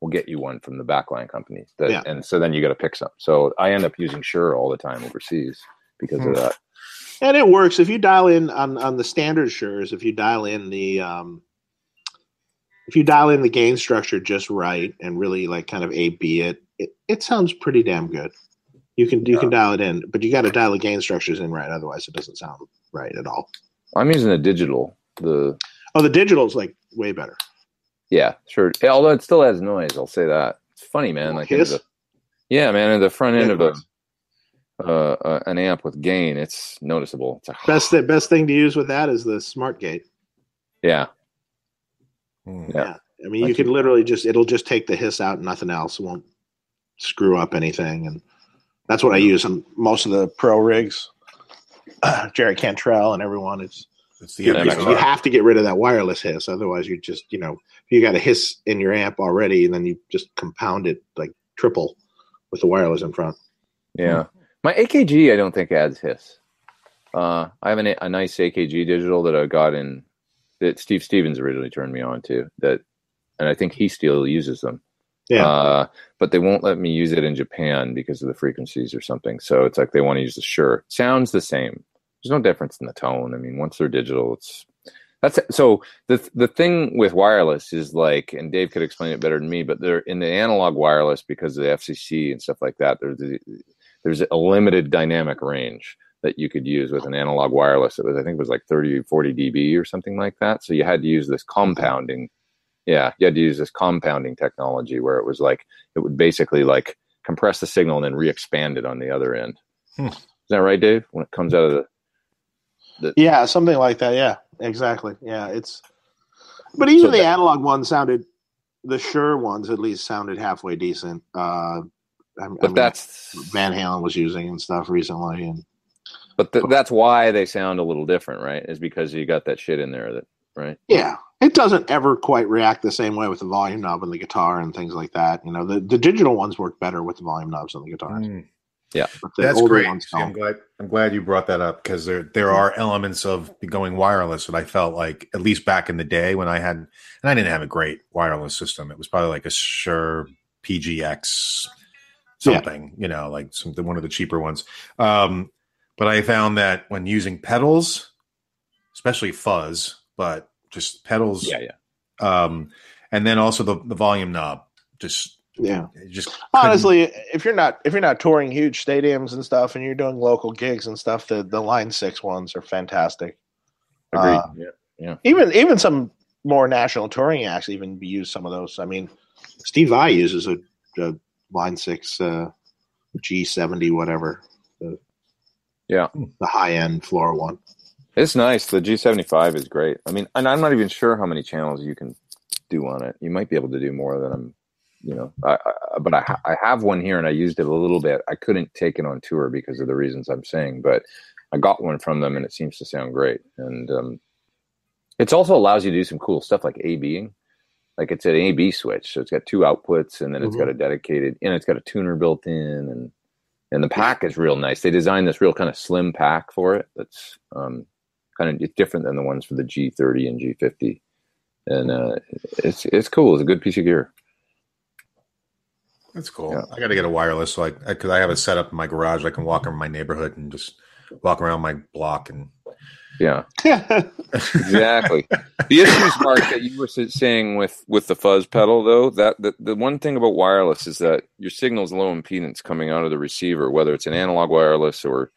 We'll get you one from the backline company. That, Yeah. And so then you got to pick some. So I end up using Shure all the time overseas because Hmm. of that. And it works if you dial in on on the standard Shures. If you dial in the um, if you dial in the gain structure just right and really like kind of A B it, it, it sounds pretty damn good. You can you can dial it in, but you got to dial the gain structures in right. Otherwise, it doesn't sound right at all. I'm using the digital. The Oh, the digital's like way better. Yeah, sure. Although it still has noise, I'll say that. It's funny, man. Like in Hiss? the, yeah, man, in the front end Yeah, of a uh, uh, an amp with gain, it's noticeable. It's like, Best th- best thing to use with that is the smart gate. yeah, Hmm. Yeah. I mean, you Like can you- literally just it'll just take the hiss out, and nothing else. It won't screw up anything, and that's what I use on most of the pro rigs. Jerry Cantrell and everyone. It's It's the you, Yeah, you- that's you have to get rid of that wireless hiss, otherwise you just you know you got a hiss in your amp already, and then you just compound it like triple with the wireless in front. yeah. My AKG, I don't think adds hiss. Uh, I have an, a nice AKG digital that I got in that Steve Stevens originally turned me on to. That, and I think he still uses them. Yeah. Uh, but they won't let me use it in Japan because of the frequencies or something. So it's like they want to use the Shure. Sounds the same. There's no difference in the tone. I mean, once they're digital, it's that's so the the thing with wireless is like, and Dave could explain it better than me, but they're in the analog wireless because of the FCC and stuff like that. There's the, there's a limited dynamic range that you could use with an analog wireless. It was I think it was like 30 40 dB or something like that. So you had to use this compounding yeah, you had to use this compounding technology where it was like it would basically like compress the signal and then re-expand it on the other end. Hmm. Is that right, Dave? When it comes out of the Yeah, something like that. Yeah, exactly. Yeah, it's. But even So the that- analog ones sounded, the Shure ones at least sounded halfway decent. Uh, I, I but mean, that's Van Halen was using and stuff recently, and but th- that's why they sound a little different, right? Is because you got that shit in there that right? yeah, it doesn't ever quite react the same way with the volume knob and the guitar and things like that. You know, the, the digital ones work better with the volume knobs on the guitars. Hmm. But the That's great. ones See, I'm glad. I'm glad you brought that up because there there are elements of going wireless that I felt like at least back in the day when I had and I didn't have a great wireless system. It was probably like a Shure PGX something, you know, like some one of the cheaper ones. Um, but I found that when using pedals, especially fuzz, but just pedals, Yeah, yeah. um, and then also the the volume knob, just Yeah. just couldn't- Honestly, if you're not if you're not touring huge stadiums and stuff, and you're doing local gigs and stuff, the the Line Six ones are fantastic. Agreed. Uh, yeah. Even even some more national touring acts even use some of those. I mean, Steve Vai uses a, a Line Six uh, G seventy whatever. The, Yeah. the high end floor one. It's nice. The G75 is great. I mean, and I'm not even sure how many channels you can do on it. You might be able to do more than I'm, you know, I, I, but I, ha- I have one here and I used it a little bit. I couldn't take it on tour because of the reasons I'm saying, but I got one from them and it seems to sound great. And um, it also allows you to do some cool stuff like A-Bing. Like it's an A-B switch. So it's got two outputs and then it's Mhm. got a dedicated, and it's got a tuner built in and, and the pack is real nice. They designed this real kind of slim pack for it. That's um, kind of it's different than the ones for the G30 and G50, and uh, it's it's cool. It's a good piece of gear. That's cool. Yeah. I got to get a wireless, so I because I have it set up in my garage. I can walk around my neighborhood and just walk around my block and Yeah, exactly. the issues, Mark, that you were saying with with the fuzz pedal, though, that the, the one thing about wireless is that your signal's low impedance coming out of the receiver, whether it's an analog wireless or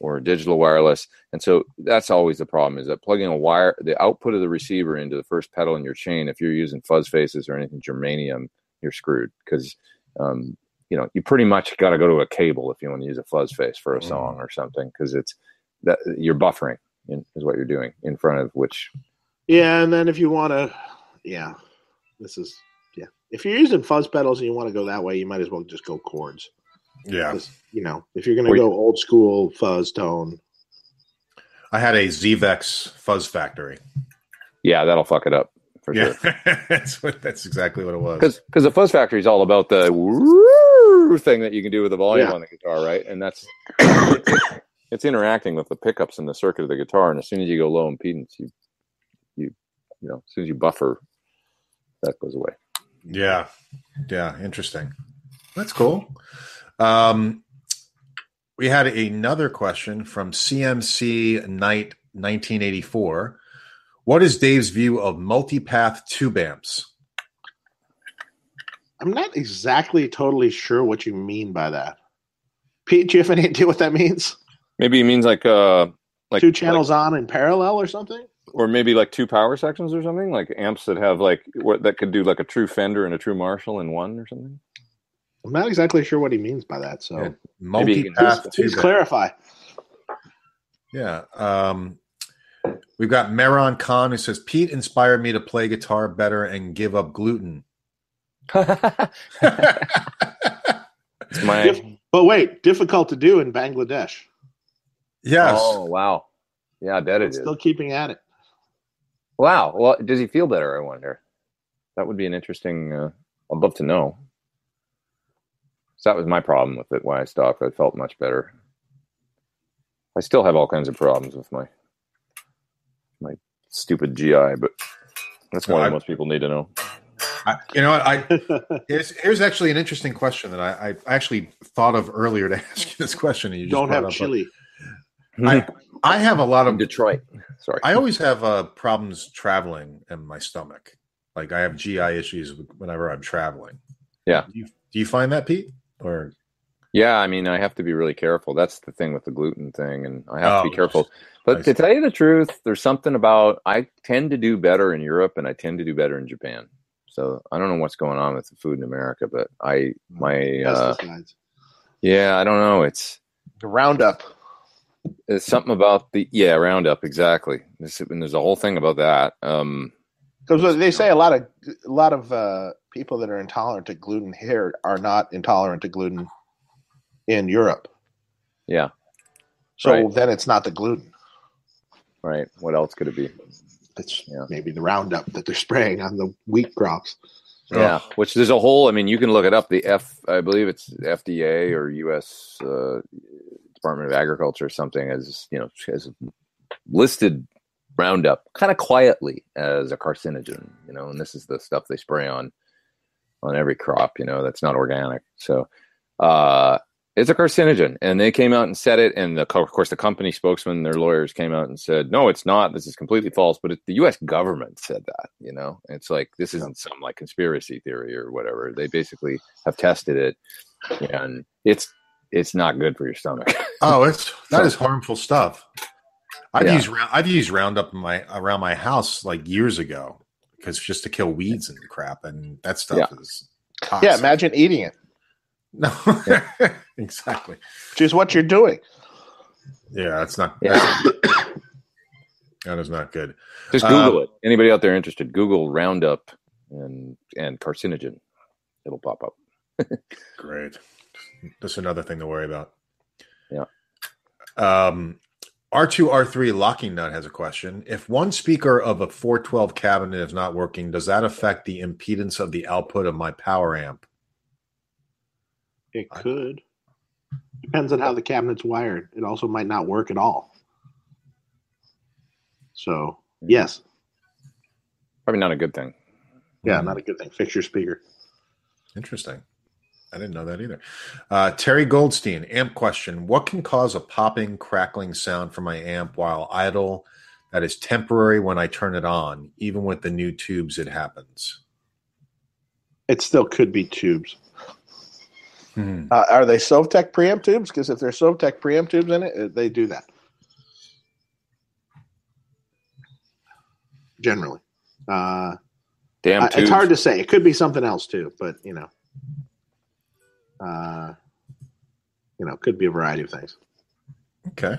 or digital wireless. And so that's always the problem is that plugging a wire, the output of the receiver into the first pedal in your chain, if you're using fuzz faces or anything germanium, you're screwed because, um, you know, you pretty much got to go to a cable if you want to use a fuzz face for a song or something because it's that you're buffering in, is what you're doing in front of which. Yeah, and then if you want to, yeah, this is yeah. If you're using fuzz pedals and you want to go that way, you might as well just go chords. Yeah, You know, if you're going to go old school fuzz tone, I had a Zvex Fuzz Factory. Yeah, that'll fuck it up for Yeah, sure. that's what. That's exactly what it was. Because because the fuzz factory is all about the thing that you can do with the volume Yeah. on the guitar, right? And that's it's, it's interacting with the pickups and the circuit of the guitar. And as soon as you go low impedance, you you you know, as soon as you buffer, that goes away. Yeah, yeah, interesting. That's cool. Um, we had another question from CMC Night 1984. What is Dave's view of multipath tube amps? I'm not exactly totally sure what you mean by that. Pete, do you have any idea what that means? Maybe it means like uh like Two channels on in parallel or something? or maybe like two power sections or something, like amps that have like what that could do like a true Fender and a true Marshall in one or something. I'm not exactly sure what he means by that. So Yeah. Maybe you can Multipath just- please clarify. Yeah. Um, we've got Meron Khan who says Pete inspired me to play guitar better and give up gluten. It's my Dif- but wait, difficult to do in Bangladesh. yes. Oh wow. Yeah, I bet it is. Still keeping at it. Wow. Well, does he feel better? I wonder. That would be an interesting. Uh, I'd love to know. So that was my problem with it. Why I stopped. I felt much better. I still have all kinds of problems with my my stupid GI, but that's more No, than I- most people need to know. I, you know what? I here's, here's actually an interesting question that I, I actually thought of earlier to ask you this question. And you just Don't have up, chili. I, I have a lot From of Detroit. Sorry. I always have uh, problems traveling in my stomach. Like I have GI issues whenever I'm traveling. Yeah. Do you, do you find that, Pete? Or Yeah, I mean, I have to be really careful. That's the thing with the gluten thing, and I have to Oh, be careful. But to tell you the truth, there's something about I tend to do better in Europe, and I tend to do better in Japan. So I don't know what's going on with the food in America, but I my uh, yeah, I don't know. It's The Roundup. it's something about the yeah Roundup exactly. There's, and there's a whole thing about that. Um, Because they say a lot of a lot of uh, people that are intolerant to gluten here are not intolerant to gluten in Europe. yeah, So Right. then it's not the gluten. right. What else could it be? It's Yeah. maybe the Roundup that they're spraying on the wheat crops. Yeah, which there's a whole. I mean, you can look it up. The F, I believe it's FDA or U.S. Uh, Department of Agriculture or something as you know has listed Roundup kind of quietly as a carcinogen. You know, and this is the stuff they spray on on every crop. You know, that's not organic. So uh, it's a carcinogen, and they came out and said it. And the, of course, the company spokesman, their lawyers came out and said, "No, it's not. This is completely false." But it, the U.S. government said that. You know, it's like this isn't some like conspiracy theory or whatever. They basically have tested it, and it's it's not good for your stomach. oh, it's that is harmful stuff. I've Yeah. used I've used Roundup in my around my house like years ago because just to kill weeds and crap, and that stuff is toxic. Yeah, imagine eating it, no, exactly. which is what you're doing. Yeah, that's not. Yeah. that's- that is not good. Just Google it. Anybody out there interested? Google Roundup and and carcinogen. It'll pop up. Great. Just another thing to worry about. Yeah. Um, R2R3 Locking Nut has a question. If one speaker of a 412 cabinet is not working, does that affect the impedance of the output of my power amp? It could. Depends on how the cabinet's wired. It also might not work at all. So yes, Probably not a good thing. yeah, not a good thing. Fix your speaker. Interesting. I didn't know that either. Uh, Terry Goldstein, amp question. What can cause a popping, crackling sound from my amp while idle that is temporary when I turn it on? Even with the new tubes, it happens. It still could be tubes. Hmm. Uh, are they Sovtek preamp tubes? Because if they're Sovtek preamp tubes in it, uh, they do that. Generally. Uh, Damn I- it's hard to say. It could be something else too, but you know, uh, you know, could be a variety of things. Okay.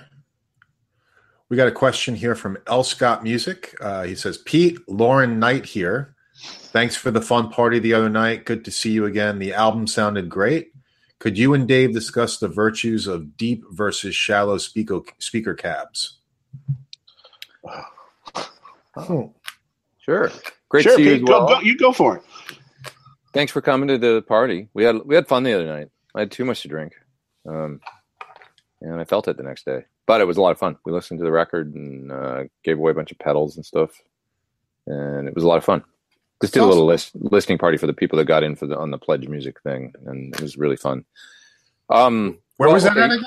We got a question here from L. Scott Music. Uh, he says, Pete, Lauren Knight here. Thanks for the fun party the other night. Good to see you again. The album sounded great. Could you and Dave discuss the virtues of deep versus shallow speaker, speaker cabs? Oh, Sure. Great sure, to see you as well. go, go, you go for it. Thanks for coming to the party. We had we had fun the other night. I had too much to drink, um, and I felt it the next day. But it was a lot of fun. We listened to the record and uh, gave away a bunch of pedals and stuff, and it was a lot of fun. Just did a little list, listening party for the people that got in for the on the pledge music thing, and it was really fun. Um, Where well, was that okay. at again?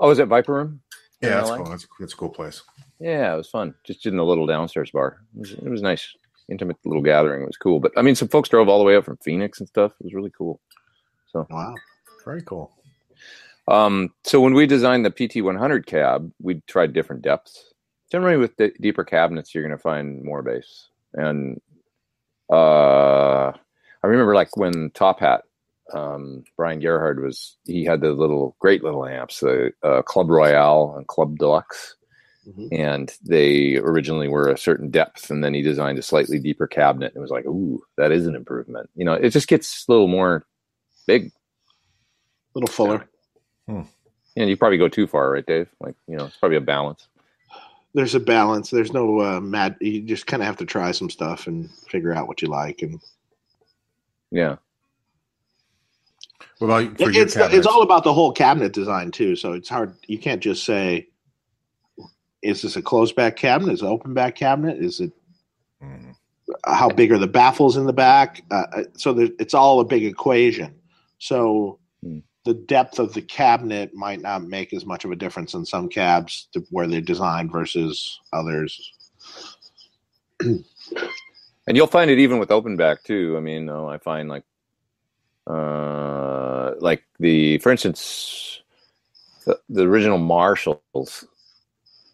Oh, was it Viper Room? Yeah, that's LA? cool. That's, that's a cool place. Yeah, it was fun. Just in the little downstairs bar. It was, it was nice, intimate little gathering. It was cool. But I mean, some folks drove all the way up from Phoenix and stuff. It was really cool. So, Wow. Very cool. um, so when we designed the PT100 cab, we tried different depths. Generally, with the deeper cabinets, you're going to find more bass. And uh, I remember like when Top Hat, um, Brian Gerhard was, he had the little, great little amps, the uh, Club Royale and Club Deluxe. Mhm. and they originally were a certain depth and then he designed a slightly deeper cabinet. And it was like ooh that is an improvement. You know it just gets a little more big. A little fuller. and you probably go too far right dave? Like you know it's probably a balance There's a balance. There's no uh, mad. You just kind of have to try some stuff and figure out what you like. And yeah What about for It- your it's cabinets? it's all about the whole cabinet design too. So it's hard. You can't just say, "Is this a closed back cabinet? Is it an open back cabinet? Is it Mhm. how big are the baffles in the back?" Uh, uh, so there, it's all a big equation. So Hmm. The depth of the cabinet might not make as much of a difference in some cabs to where they're designed versus others. and you'll find it even with open back too i mean i find like uh like the for instance the, the original marshalls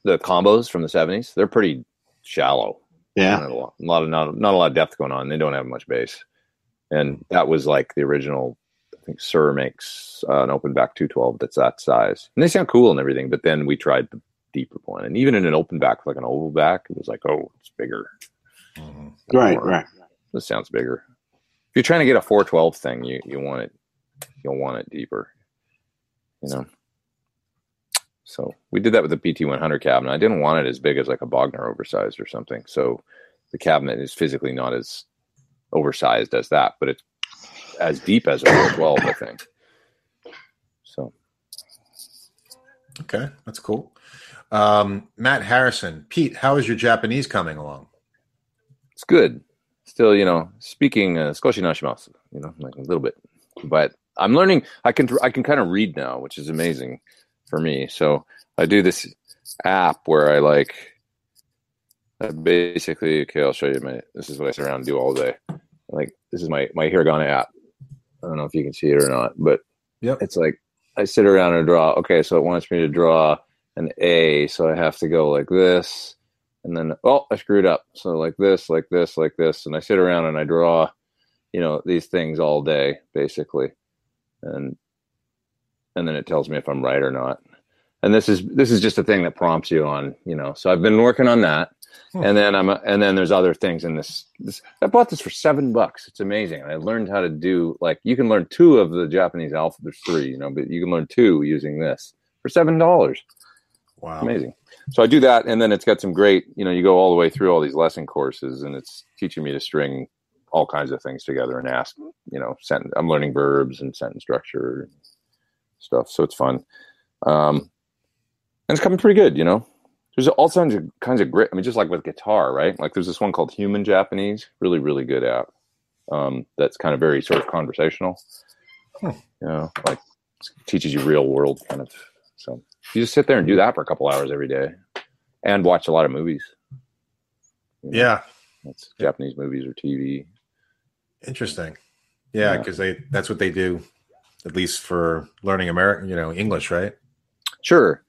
the combos from the 70s they're pretty shallow Yeah, a lot, a lot of not, not a lot of depth going on. They don't have much bass, and that was like the original. Think Suhr makes uh, an open back 212 that's that size, and they sound cool and everything. But then we tried the deeper one, and even in an open back, like an oval back, it was like, oh, it's bigger. Mhm. right, More. right. This sounds bigger. If you're trying to get a 412 thing, you you want it, you'll want it deeper. You know. So we did that with the PT100 cabinet. I didn't want it as big as like a Bogner oversized or something. So the cabinet is physically not as oversized as that, but it's as deep as a 412, I think. So Okay, that's cool. Um, Matt Harrison, Pete, how is your Japanese coming along? it's good. Still, you know, speaking uh, skoshi nashimasu, you know, like a little bit, but I'm learning. I can I can kind of read now, which is amazing for me. So I do this app where I like I basically. Okay, I'll show you my. This is what I sit around and do all day. Like this is my my Hiragana app. I don't know if you can see it or not, but Yep. it's like I sit around and draw. Okay, so it wants me to draw an A, so I have to go like this, and then oh, I screwed up. So like this, like this, like this, and I sit around and I draw, you know, these things all day basically, and and then it tells me if I'm right or not. And this is this is just a thing that prompts you on, you know. So I've been working on that, Hmm. and then I'm and then there's other things in this. This I bought this for seven bucks. It's amazing. And I learned how to do like you can learn two of the Japanese alphabet. There's three, you know, but you can learn two using this for seven dollars Wow. amazing. So I do that, and then it's got some great. You know, you go all the way through all these lesson courses, and it's teaching me to string all kinds of things together and ask. You know, sentence. I'm learning verbs and sentence structure and stuff, so it's fun. Um, and it's coming pretty good. You know, there's all kinds of kinds of grit. I mean, just like with guitar, right? Like there's this one called Human Japanese, really really good app. Um, that's kind of very sort of conversational. Hmm. You know, like teaches you real world kind of. So you just sit there and do that for a couple hours every day, and watch a lot of movies. You know, Yeah. that's Japanese movies or TV. Interesting. Yeah, Yeah. because they that's what they do at least for learning American, you know, English, right? Sure.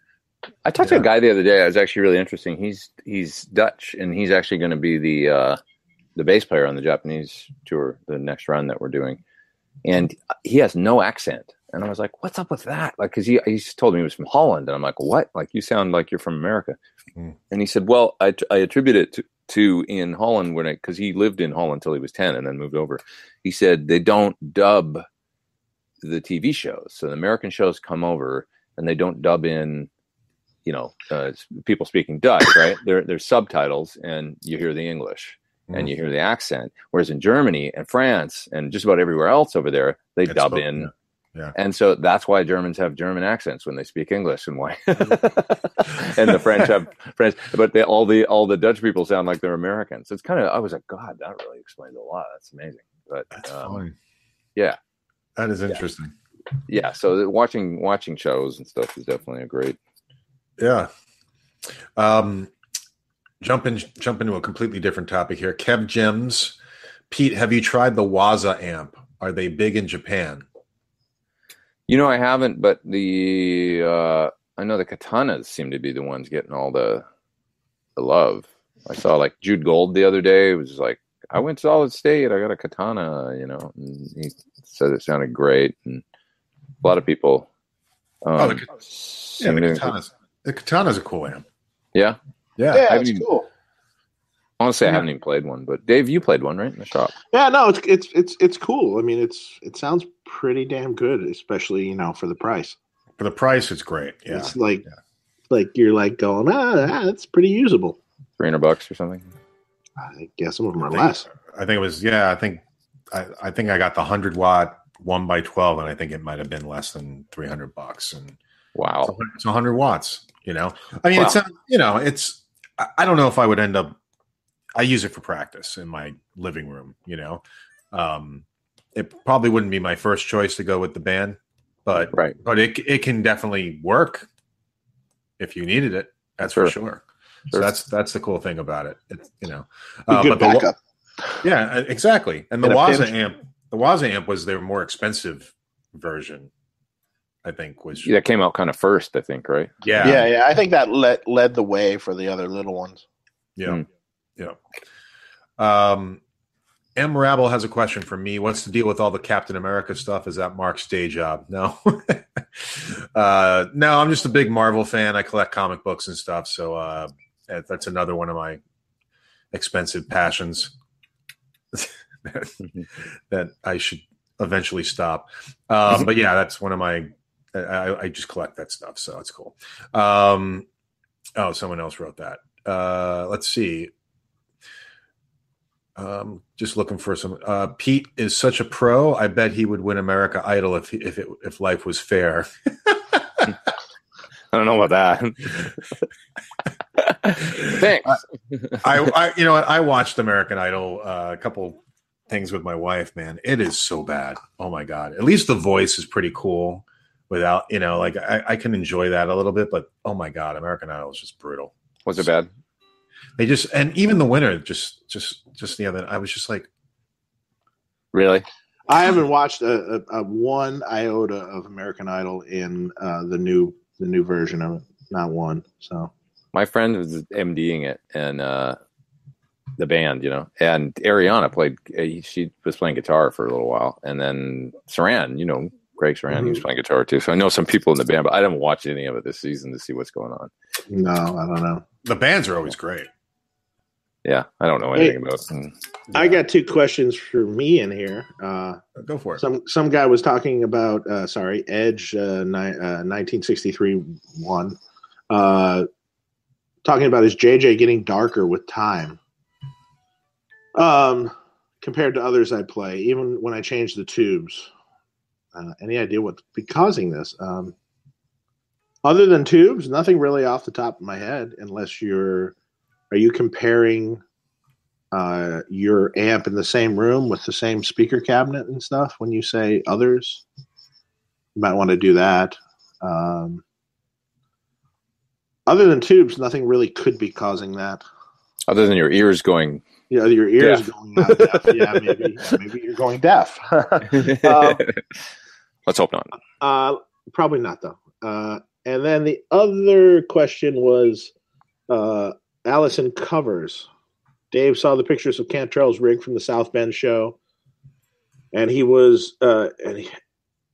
I talked Yeah. to a guy the other day. It was actually really interesting. He's he's Dutch, and he's actually going to be the uh, the bass player on the Japanese tour, the next run that we're doing. And he has no accent, and I was like, "What's up with that?" Like, because he he's told me he was from Holland, and I'm like, "What? Like, you sound like you're from America." Hmm. And he said, "Well, I, I attribute it to, to in Holland when I because he lived in Holland until he was ten and then moved over. He said they don't dub the TV shows, so the American shows come over and they don't dub in, you know, uh, people speaking Dutch, right? There, there's subtitles and you hear the English and you hear the accent. Whereas in Germany and France and just about everywhere else over there, they It's dub both, in. yeah. Yeah. And so that's why Germans have German accents when they speak English, and why, and the French have French, but they, all the all the Dutch people sound like they're Americans. It's kind of I was like, God, that really explains a lot. That's amazing. But That's um, fine. yeah. That is interesting. yeah, so the- watching watching shows and stuff is definitely a great. Yeah. Um, jump in, jump into a completely different topic here. Kev Gems, Pete, have you tried the Waza amp? Are they big in Japan? You know, I haven't, but the uh, I know the katanas seem to be the ones getting all the the love. I saw like Jude Gold the other day. It was like I went to Solid State. I got a katana. You know, and he said it sounded great, and a lot of people. Um, Oh, the Yeah, seem the katana's the katana's a cool amp. yeah. Yeah. Yeah, I it's mean- cool. Honestly, I haven't even played one, but Dave, you played one, right, in the shop? Yeah, no, it's it's it's it's cool. I mean, it's it sounds pretty damn good, especially you know for the price. For the price, it's great. Yeah. It's like Yeah. like you're like going, ah, ah, it's pretty usable. Three hundred bucks or something. I guess some of them are I think- less. I think it was yeah. I think I, I think I got the hundred watt one by twelve, and I think it might have been less than three hundred bucks. And Wow. it's hundred watts. You know, I mean, Wow. it's you know, it's. I, don't know if I would end up. I use it for practice in my living room. You know, um, it probably wouldn't be my first choice to go with the band, but Right. but it it can definitely work if you needed it. That's Sure. for sure. So Sure. that's that's the cool thing about it. It's, you know, Uh, but the backup. yeah, exactly. And the Waza amp, the Waza amp was their more expensive version. I think was That came out kind of first, I think, right? yeah, yeah, yeah. I think that led led the way for the other little ones. yeah, Hmm. yeah. Um, M Rabble has a question for me. What's the deal with all the Captain America stuff? Is that Mark's day job? No, uh, no. I'm just a big Marvel fan. I collect comic books and stuff. So uh, that's another one of my expensive passions that, that I should eventually stop. Um, but yeah, that's one of my. I, I just collect that stuff, so it's cool. Um, oh, someone else wrote that. Uh, let's see. Um, just looking for some. Uh, Pete is such a pro. I bet he would win America Idol if if it, if life was fair. I don't know about that. Thanks. I, I you know what? I watched American Idol uh, a couple things with my wife. Man, it is so bad. Oh my god! At least the voice is pretty cool. Without you know, like I, I can enjoy that a little bit, but oh my god, American Idol is just brutal. Was it bad? They just and even the winner just just just the other. I was just like, Really? I haven't watched a, a, a one iota of American Idol in uh, the new the new version of it. Not one. So My friend was MDing it and uh, the band, you know, and Ariana played. uh, She was playing guitar for a little while, and then Saran, you know, Greg Saran, he was playing guitar too. So I know some people in the band, but I didn't watch any of it this season to see what's going on. no, I don't know. the bands are always great. Yeah, I don't know anything about. Mm. I got two questions for me in here. Uh, Go for it. some some guy was talking about uh, sorry Edge uh, ni- uh, 1963 one, uh, talking about his JJ getting darker with time. Um, compared to others I play, even when I change the tubes. Uh, any idea what be causing this? Um, other than tubes, nothing really off the top of my head. Unless you're, are you comparing uh, your amp in the same room with the same speaker cabinet and stuff when you say others you might want to do that um, other than tubes nothing really could be causing that Other than your ears going. yeah your ears Deaf. going out deaf. yeah maybe maybe you're going deaf um, Let's hope not. Uh, probably not though. Uh, and then the other question was uh, Allison covers. Dave saw the pictures of Cantrell's rig from the South Bend show, and he was uh, and he,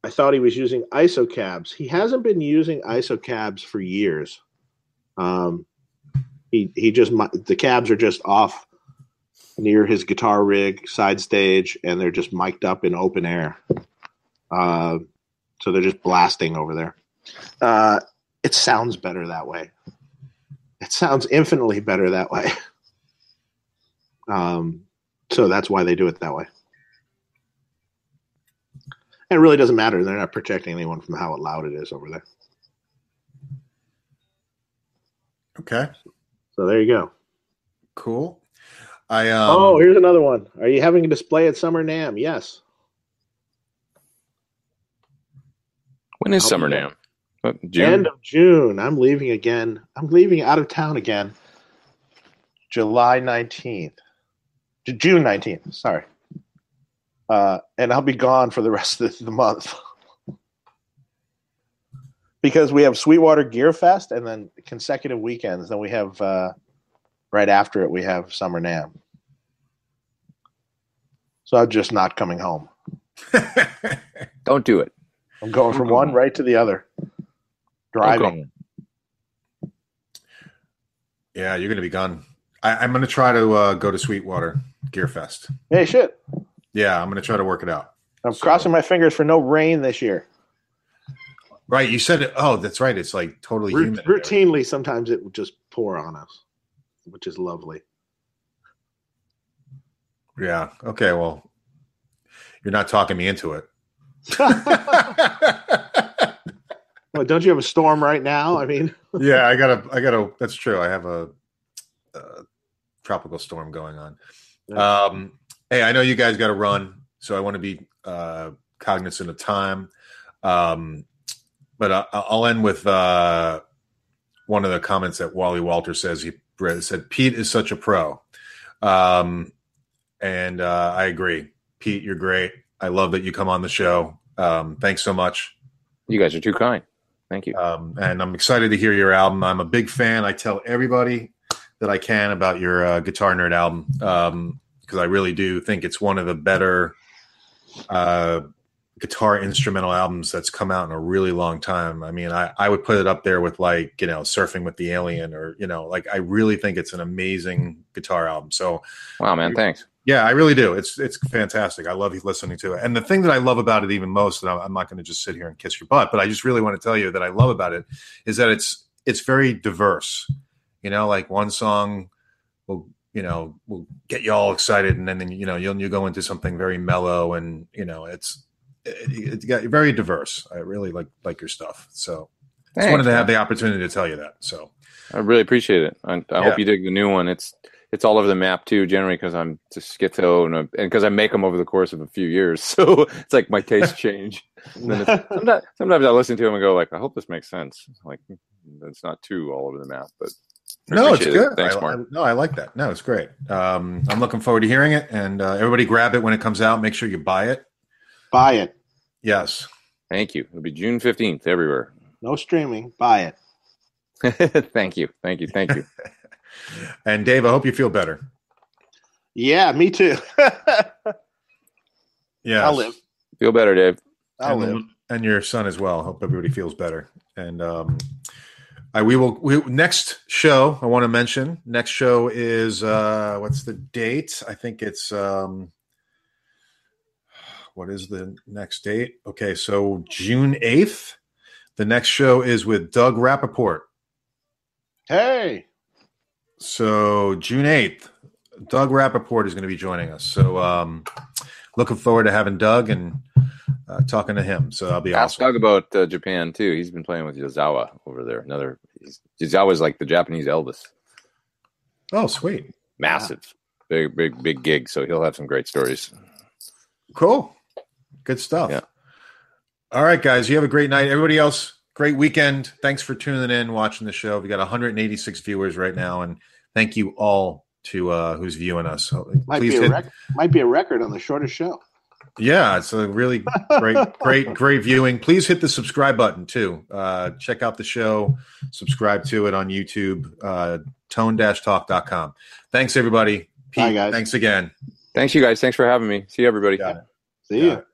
I thought he was using ISO cabs. He hasn't been using ISO cabs for years. Um, he he just the cabs are just off near his guitar rig side stage, and they're just mic'd up in open air. Uh, so they're just blasting over there. Uh, it sounds better that way. It sounds infinitely better that way. Um, so that's why they do it that way. And it really doesn't matter. They're not protecting anyone from how loud it is over there. Okay. So there you go. Cool. I um, oh, here's another one. Are you having a display at Summer NAMM? Yes. When is Summer NAMM? June? End of June. I'm leaving again. I'm leaving out of town again. July 19th. June 19th. Sorry. Uh, and I'll be gone for the rest of the month. because we have Sweetwater Gear Fest and then consecutive weekends. Then we have, uh, right after it, we have Summer NAMM. So I'm just not coming home. Don't do it. I'm going from one right to the other. Driving. Yeah, you're going to be gone. I, am going to try to uh, go to Sweetwater Gear Fest. Hey, shit. Yeah, I'm going to try to work it out. I'm so. crossing my fingers for no rain this year. Right, you said it. Oh, that's right. It's like totally R- humid. Routinely, sometimes it would just pour on us, which is lovely. Yeah. Okay. Well, you're not talking me into it. Well, don't you have a storm right now? I mean, yeah, I got a, I got a. That's true. I have a, a tropical storm going on. Yeah. Um, hey, I know you guys got to run, so I want to be uh, cognizant of time. Um, but I, I'll end with uh, one of the comments that Wally Walter says. He said, "Pete is such a pro," um, and uh, I agree. Pete, you're great. I love that you come on the show. Um, thanks so much. You guys are too kind. Thank you. Um, and I'm excited to hear your album. I'm a big fan. I tell everybody that I can about your uh, Guitar Nerd album because um, I really do think it's one of the better uh, guitar instrumental albums that's come out in a really long time. I mean, I, I would put it up there with like, you know, Surfing with the Alien or, you know, like I really think it's an amazing guitar album. So, wow, man, thanks. Yeah, I really do. It's it's fantastic. I love you listening to it. And the thing that I love about it even most, and I'm not going to just sit here and kiss your butt, but I just really want to tell you that I love about it is that it's it's very diverse. You know, like one song will you know will get you all excited, and then, then you know you'll you go into something very mellow, and you know it's it, it's got very diverse. I really like like your stuff. So I just wanted to have the opportunity to tell you that. So I really appreciate it. I, I yeah. hope you dig the new one. It's it's all over the map too. Generally, because I'm just schizo and because I make them over the course of a few years, so it's like my taste change. sometimes, sometimes I listen to them and go like, I hope this makes sense. Like it's not too all over the map, but no, it's good. It. Thanks, I, Mark. I, no, I like that. No, it's great. Um, I'm looking forward to hearing it, and uh, everybody grab it when it comes out. Make sure you buy it. Buy it. Yes. Thank you. It'll be June 15th everywhere. No streaming. Buy it. thank you. Thank you. Thank you. And Dave, I hope you feel better. Yeah, me too. yeah, I'll live. Feel better, Dave. I'll and, live. And your son as well. Hope everybody feels better. And um, I, we will. We, next show I want to mention. Next show is uh, what's the date? I think it's um, what is the next date? Okay, so June eighth. The next show is with Doug Rappoport. Hey. So June 8th, Doug Rappoport is going to be joining us. So um, looking forward to having Doug and uh, talking to him. So I'll be Ask awesome. Doug about uh, Japan too. He's been playing with Yazawa over there. Another Yazawa is like the Japanese Elvis. Oh, sweet, massive, big, big, big gig. So he'll have some great stories. Cool, good stuff. Yeah. All right, guys. You have a great night. Everybody else, great weekend. Thanks for tuning in, watching the show. We got 186 viewers right now, and thank you all to uh, who's viewing us. So might be a hit, rec- might be a record on the shortest show. Yeah, it's a really great, great, great viewing. Please hit the subscribe button too. Uh, check out the show, subscribe to it on YouTube, uh, tone-talk.com. Thanks, everybody. Pete, Bye, guys. thanks again. Thanks, you guys. Thanks for having me. See you, everybody. See Got you. it.